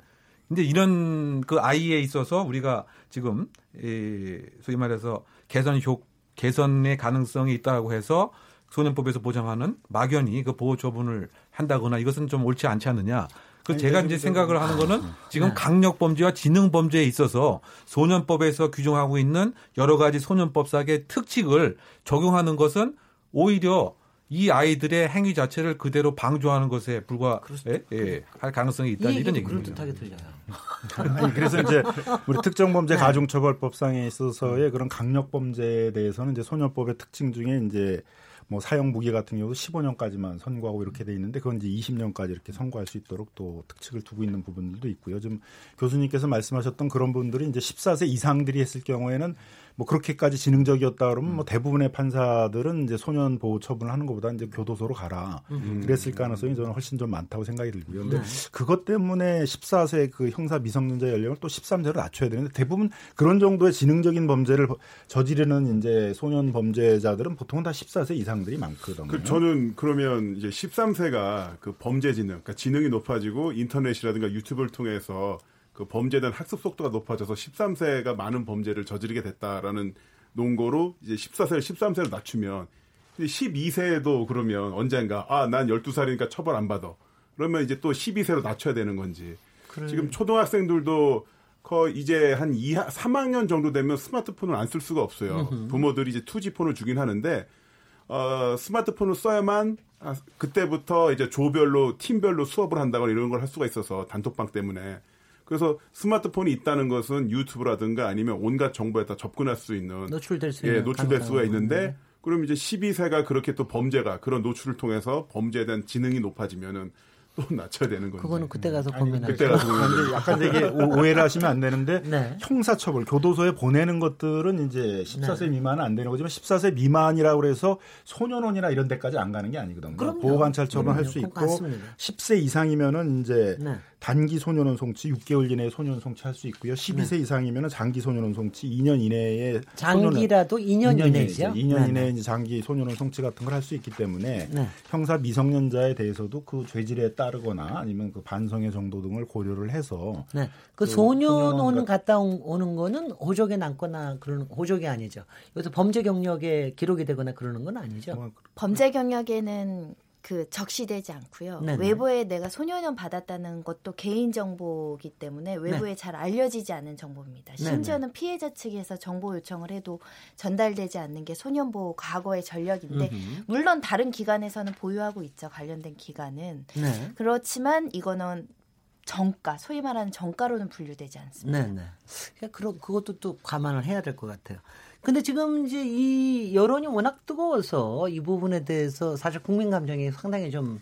근데 이런 그 아이에 있어서 우리가 지금 이 소위 말해서 개선 효 개선의 가능성이 있다고 해서 소년법에서 보장하는 막연히 그 보호 처분을 한다거나 이것은 좀 옳지 않지 않느냐. 그 제가 이제 좀- 생각을 하는 거는 지금 네. 강력 범죄와 지능 범죄에 있어서 소년법에서 규정하고 있는 여러 가지 소년법상의 특칙을 적용하는 것은 오히려 이 아이들의 행위 자체를 그대로 방조하는 것에 불과 예, 예, 할 가능성이 이 있다는 이런 얘기도 얘기입니다. 그럴듯하게 들려요. 아니, 그래서 이제 우리 특정범죄 네. 가중처벌법상에 있어서의 그런 강력 범죄에 대해서는 이제 소년법의 특징 중에 이제 뭐 사형 무기 같은 경우도 15년까지만 선고하고 이렇게 돼 있는데 그건 이제 20년까지 이렇게 선고할 수 있도록 또 특칙을 두고 있는 부분들도 있고요. 좀 교수님께서 말씀하셨던 그런 분들이 이제 14세 이상들이 했을 경우에는 뭐 그렇게까지 지능적이었다 그러면 뭐 대부분의 판사들은 이제 소년 보호 처분을 하는 것보다 이제 교도소로 가라. 그랬을 가능성이 저는 훨씬 좀 많다고 생각이 들고요. 근데 그것 때문에 14세 그 형사 미성년자 연령을 또 13세로 낮춰야 되는데 대부분 그런 정도의 지능적인 범죄를 저지르는 이제 소년 범죄자들은 보통은 다 14세 이상들이 많거든요. 그 저는 그러면 이제 13세가 그 범죄 지능, 그러니까 지능이 높아지고 인터넷이라든가 유튜브를 통해서 그 범죄에 대한 학습 속도가 높아져서 13세가 많은 범죄를 저지르게 됐다라는 논거로 이제 14세를 13세로 낮추면 12세도 그러면 언젠가 아 난 12살이니까 처벌 안 받아. 그러면 이제 또 12세로 낮춰야 되는 건지. 지금 초등학생들도 거의 이제 한 2, 3학년 정도 되면 스마트폰을 안 쓸 수가 없어요. 부모들이 이제 투지폰을 주긴 하는데 어, 스마트폰을 써야만 아, 그때부터 이제 조별로 팀별로 수업을 한다거나 이런 걸 할 수가 있어서 단톡방 때문에 그래서 스마트폰이 있다는 것은 유튜브라든가 아니면 온갖 정보에 다 접근할 수 있는 노출될 수 예, 있는 노출될 수가 있는데 그럼 이제 12세가 그렇게 또 범죄가 그런 노출을 통해서 범죄에 대한 지능이 높아지면은 또 낮춰야 되는 건지. 그거는 그때 가서 고민하죠. 그때 가서 근데 약간 되게 오- 오해를 하시면 안 되는데 네. 형사처벌 교도소에 보내는 것들은 이제 14세 네. 미만은 안 되는 거지만 14세 미만이라고 그래서 소년원이나 이런 데까지 안 가는 게 아니거든요. 그럼요. 보호관찰처분 할 수. 있고 그건 맞습니다. 10세 이상이면은 이제 네. 단기 소년원 송치 6개월 이내에 소년원 송치할 수 있고요. 12세 이상이면은 장기 소년원 송치 2년 이내에 장기라도 2년 이내죠. 2년 네, 이내에 네. 이제 장기 소년원 송치 같은 걸 할 수 있기 때문에 네. 형사 미성년자에 대해서도 그 죄질에 따 르거나 아니면 그 반성의 정도 등을 고려를 해서 네. 그 그 소년원 갔다 온- 오는 거는 호적에 남거나 그러는 호적이 아니죠. 여기서 범죄 경력에 기록이 되거나 그러는 건 아니죠. 뭐 범죄 경력에는 그 적시되지 않고요. 네네. 외부에 내가 소년원 받았다는 것도 개인 정보이기 때문에 외부에 네. 잘 알려지지 않은 정보입니다. 심지어는 피해자 측에서 정보 요청을 해도 전달되지 않는 게 소년보호 과거의 전력인데 음흠. 물론 다른 기관에서는 보유하고 있죠. 관련된 기관은. 네. 그렇지만 이거는 정가, 소위 말하는 정가로는 분류되지 않습니다. 네, 네. 그러니까 그런 그것도 또 감안을 해야 될 것 같아요. 근데 지금 이제 이 여론이 워낙 뜨거워서 이 부분에 대해서 사실 국민 감정이 상당히 좀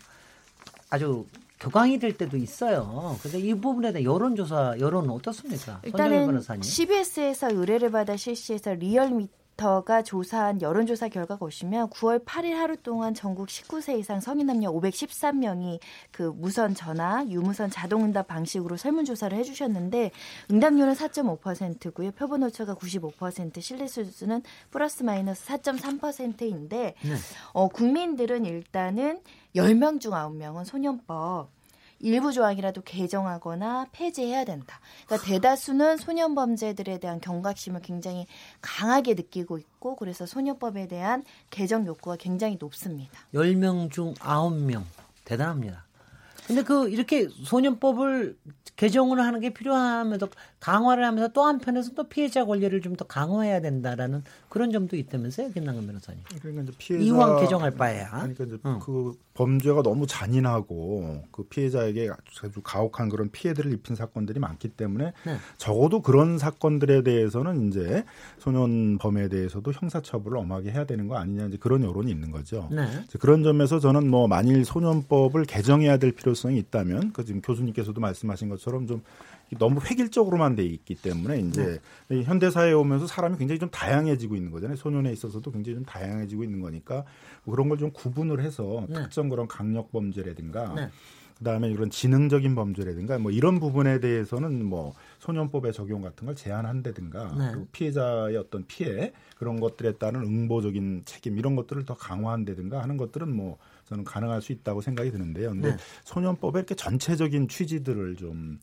아주 격앙이 될 때도 있어요. 근데 이 부분에 대한 여론조사 여론은 어떻습니까? 일단은. CBS에서 의뢰를 받아 실시해서 리얼미 터가 조사한 여론조사 결과가 오시면 9월 8일 하루 동안 전국 19세 이상 성인 남녀 513명이 그 무선 전화, 유무선 자동응답 방식으로 설문조사를 해주셨는데 응답률은 4.5%고요. 표본 오차가 95%, 신뢰 수준은 플러스 마이너스 4.3%인데 네. 어, 국민들은 일단은 10명 중 9명은 소년법 일부 조항이라도 개정하거나 폐지해야 된다. 그러니까 대다수는 소년 범죄들에 대한 경각심을 굉장히 강하게 느끼고 있고 그래서 소년법에 대한 개정 욕구가 굉장히 높습니다. 10명 중 9명. 대단합니다. 근데 그 이렇게 소년법을 개정을 하는 게 필요하면서 강화를 하면서 또 한편에서 또 피해자 권리를 좀 더 강화해야 된다라는 그런 점도 있다면서요, 김남근 변호사님. 그러니까 이제 피해자 이왕 개정할 바에야. 그러니까 이제 응. 그 범죄가 너무 잔인하고 그 피해자에게 아주 가혹한 그런 피해들을 입힌 사건들이 많기 때문에 네. 적어도 그런 사건들에 대해서는 이제 소년 범에 대해서도 형사처벌을 엄하게 해야 되는 거 아니냐 이제 그런 여론이 있는 거죠. 네. 그런 점에서 저는 뭐 만일 소년법을 개정해야 될 필요성이 있다면 그 지금 교수님께서도 말씀하신 것처럼 좀 너무 획일적으로만 돼 있기 때문에 이제 네. 이 현대 사회에 오면서 사람이 굉장히 좀 다양해지고 있는 거잖아요. 소년에 있어서도 굉장히 좀 다양해지고 있는 거니까 뭐 그런 걸 좀 구분을 해서 네. 특정 그런 강력 범죄라든가 네. 그다음에 이런 지능적인 범죄라든가 뭐 이런 부분에 대해서는 뭐 소년법의 적용 같은 걸 제한한다든가 네. 그리고 피해자의 어떤 피해 그런 것들에 따른 응보적인 책임 이런 것들을 더 강화한다든가 하는 것들은 뭐 저는 가능할 수 있다고 생각이 드는데요. 근데 네. 소년법의 이렇게 전체적인 취지들을 좀그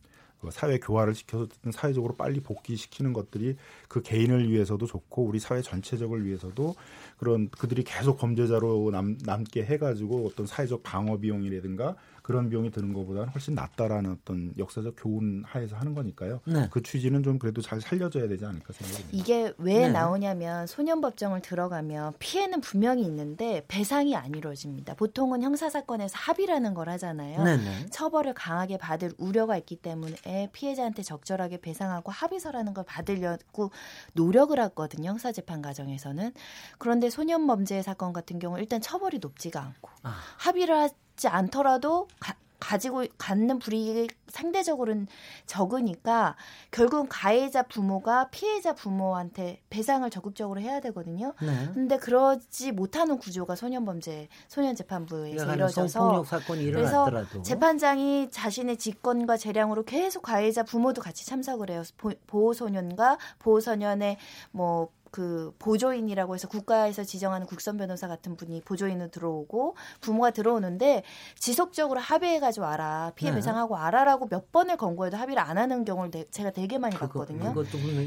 사회 교화를 시켜서 사회적으로 빨리 복귀시키는 것들이 그 개인을 위해서도 좋고 우리 사회 전체적을 위해서도 그런 그들이 계속 범죄자로 남, 남게 해가지고 어떤 사회적 방어 비용이라든가 그런 비용이 드는 것보다는 훨씬 낫다라는 어떤 역사적 교훈 하에서 하는 거니까요. 네. 그 취지는 좀 그래도 잘 살려줘야 되지 않을까 생각합니다. 이게 왜 네. 나오냐면 소년법정을 들어가면 피해는 분명히 있는데 배상이 안 이루어집니다. 보통은 형사사건에서 합의라는 걸 하잖아요. 네네. 처벌을 강하게 받을 우려가 있기 때문에 피해자한테 적절하게 배상하고 합의서라는 걸 받으려고 노력을 했거든요. 형사재판 과정에서는. 그런데 소년범죄 사건 같은 경우 일단 처벌이 높지가 않고 아. 합의를 하지 않더라도 가, 가지고 갖는 불이익이 상대적으로는 적으니까 결국은 가해자 부모가 피해자 부모한테 배상을 적극적으로 해야 되거든요. 네. 근데 그러지 못하는 구조가 소년 범죄 소년 재판부에서 그러니까 이루어져서 성폭력 사건이 그래서 재판장이 자신의 직권과 재량으로 계속 가해자 부모도 같이 참석을 해요. 보- 보호 소년과 보호 소년의 뭐 그 보조인이라고 해서 국가에서 지정하는 국선 변호사 같은 분이 보조인으로 들어오고 부모가 들어오는데 지속적으로 합의해가지고 와라 피해 네. 배상하고 와라라고 몇 번을 권고해도 합의를 안 하는 경우를 내- 제가 되게 많이 그거, 봤거든요.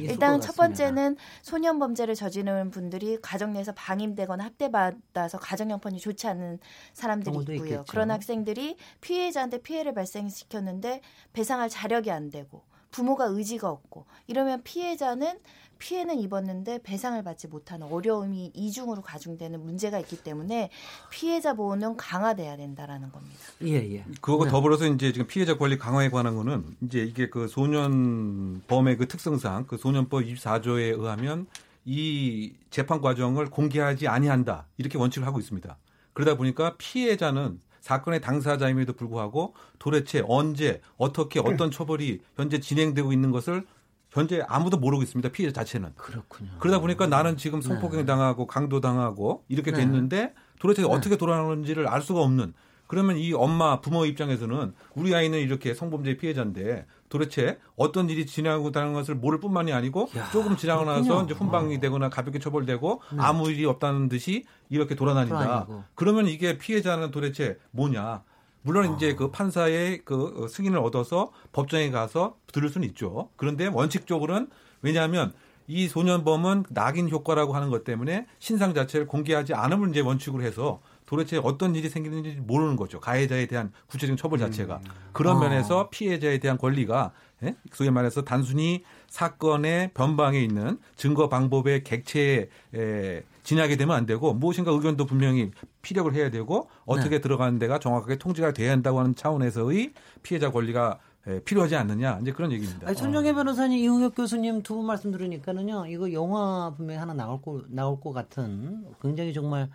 일단 것 첫. 번째는 소년 범죄를 저지르는 분들이 가정 내에서 방임되거나 학대받아서 가정 형편이 좋지 않은 사람들이 있고요. 있겠죠. 그런 학생들이 피해자한테 피해를 발생시켰는데 배상할 자력이 안 되고 부모가 의지가 없고 이러면 피해자는 피해는 입었는데 배상을 받지 못하는 어려움이 이중으로 가중되는 문제가 있기 때문에 피해자 보호는 강화돼야 된다라는 겁니다. 예, 예. 그거가 네. 더불어서 이제 지금 피해자 권리 강화에 관한 거는 이제 이게 그 소년범의 그 특성상 그 소년법 24조에 의하면 이 재판 과정을 공개하지 아니한다 이렇게 원칙을 하고 있습니다. 그러다 보니까 피해자는 사건의 당사자임에도 불구하고 도대체 언제 어떻게 어떤 처벌이 현재 진행되고 있는 것을 현재 아무도 모르고 있습니다. 피해자 자체는. 그렇군요. 그러다 보니까 나는 지금 성폭행 당하고 강도 당하고 이렇게 네. 됐는데 도대체 네. 어떻게 돌아가는지를 알 수가 없는 그러면 이 엄마 부모 입장에서는 우리 아이는 이렇게 성범죄 피해자인데 도대체 어떤 일이 진행하고 있다는 것을 모를 뿐만이 아니고 야, 조금 지나고 나서 그렇군요. 이제 훈방이 되거나 가볍게 처벌되고 네. 아무 일이 없다는 듯이 이렇게 돌아다닌다. 돌아다니고. 그러면 이게 피해자는 도대체 뭐냐? 물론 아. 이제 그 판사의 그 승인을 얻어서 법정에 가서 들을 수는 있죠. 그런데 원칙적으로는 왜냐하면 이 소년범은 낙인 효과라고 하는 것 때문에 신상 자체를 공개하지 않음을 이제 원칙으로 해서 도대체 어떤 일이 생기는지 모르는 거죠. 가해자에 대한 구체적인 처벌 자체가. 그런 아. 면에서 피해자에 대한 권리가 예? 소위 말해서 단순히 사건의 변방에 있는 증거 방법의 객체에 에, 지나게 되면 안 되고 무엇인가 의견도 분명히 피력을 해야 되고 어떻게 들어가는 데가 정확하게 통제가 돼야 한다고 하는 차원에서의 피해자 권리가 에, 필요하지 않느냐. 이제 그런 얘기입니다. 아니, 손정혜 변호사님, 이우혁 교수님 두 분 말씀 들으니까는요, 이거 영화 분명히 하나 나올 거, 나올 것 같은 굉장히 정말,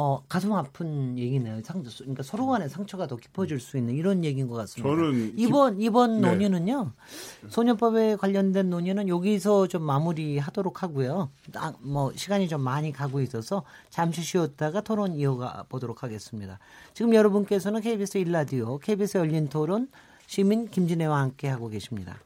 어, 가슴 아픈 얘기네요. 상, 그러니까 서로 간의 상처가 더 깊어질 수 있는 이런 얘기인 것 같습니다. 저는 이번, 이번 네. 논의는요, 소년법에 관련된 논의는 여기서 좀 마무리 하도록 하고요. 아, 뭐, 시간이 좀 많이 가고 있어서 잠시 쉬었다가 토론 이어가 보도록 하겠습니다. 지금 여러분께서는 KBS 일라디오 KBS 열린 토론 시민 김진애와 함께 하고 계십니다.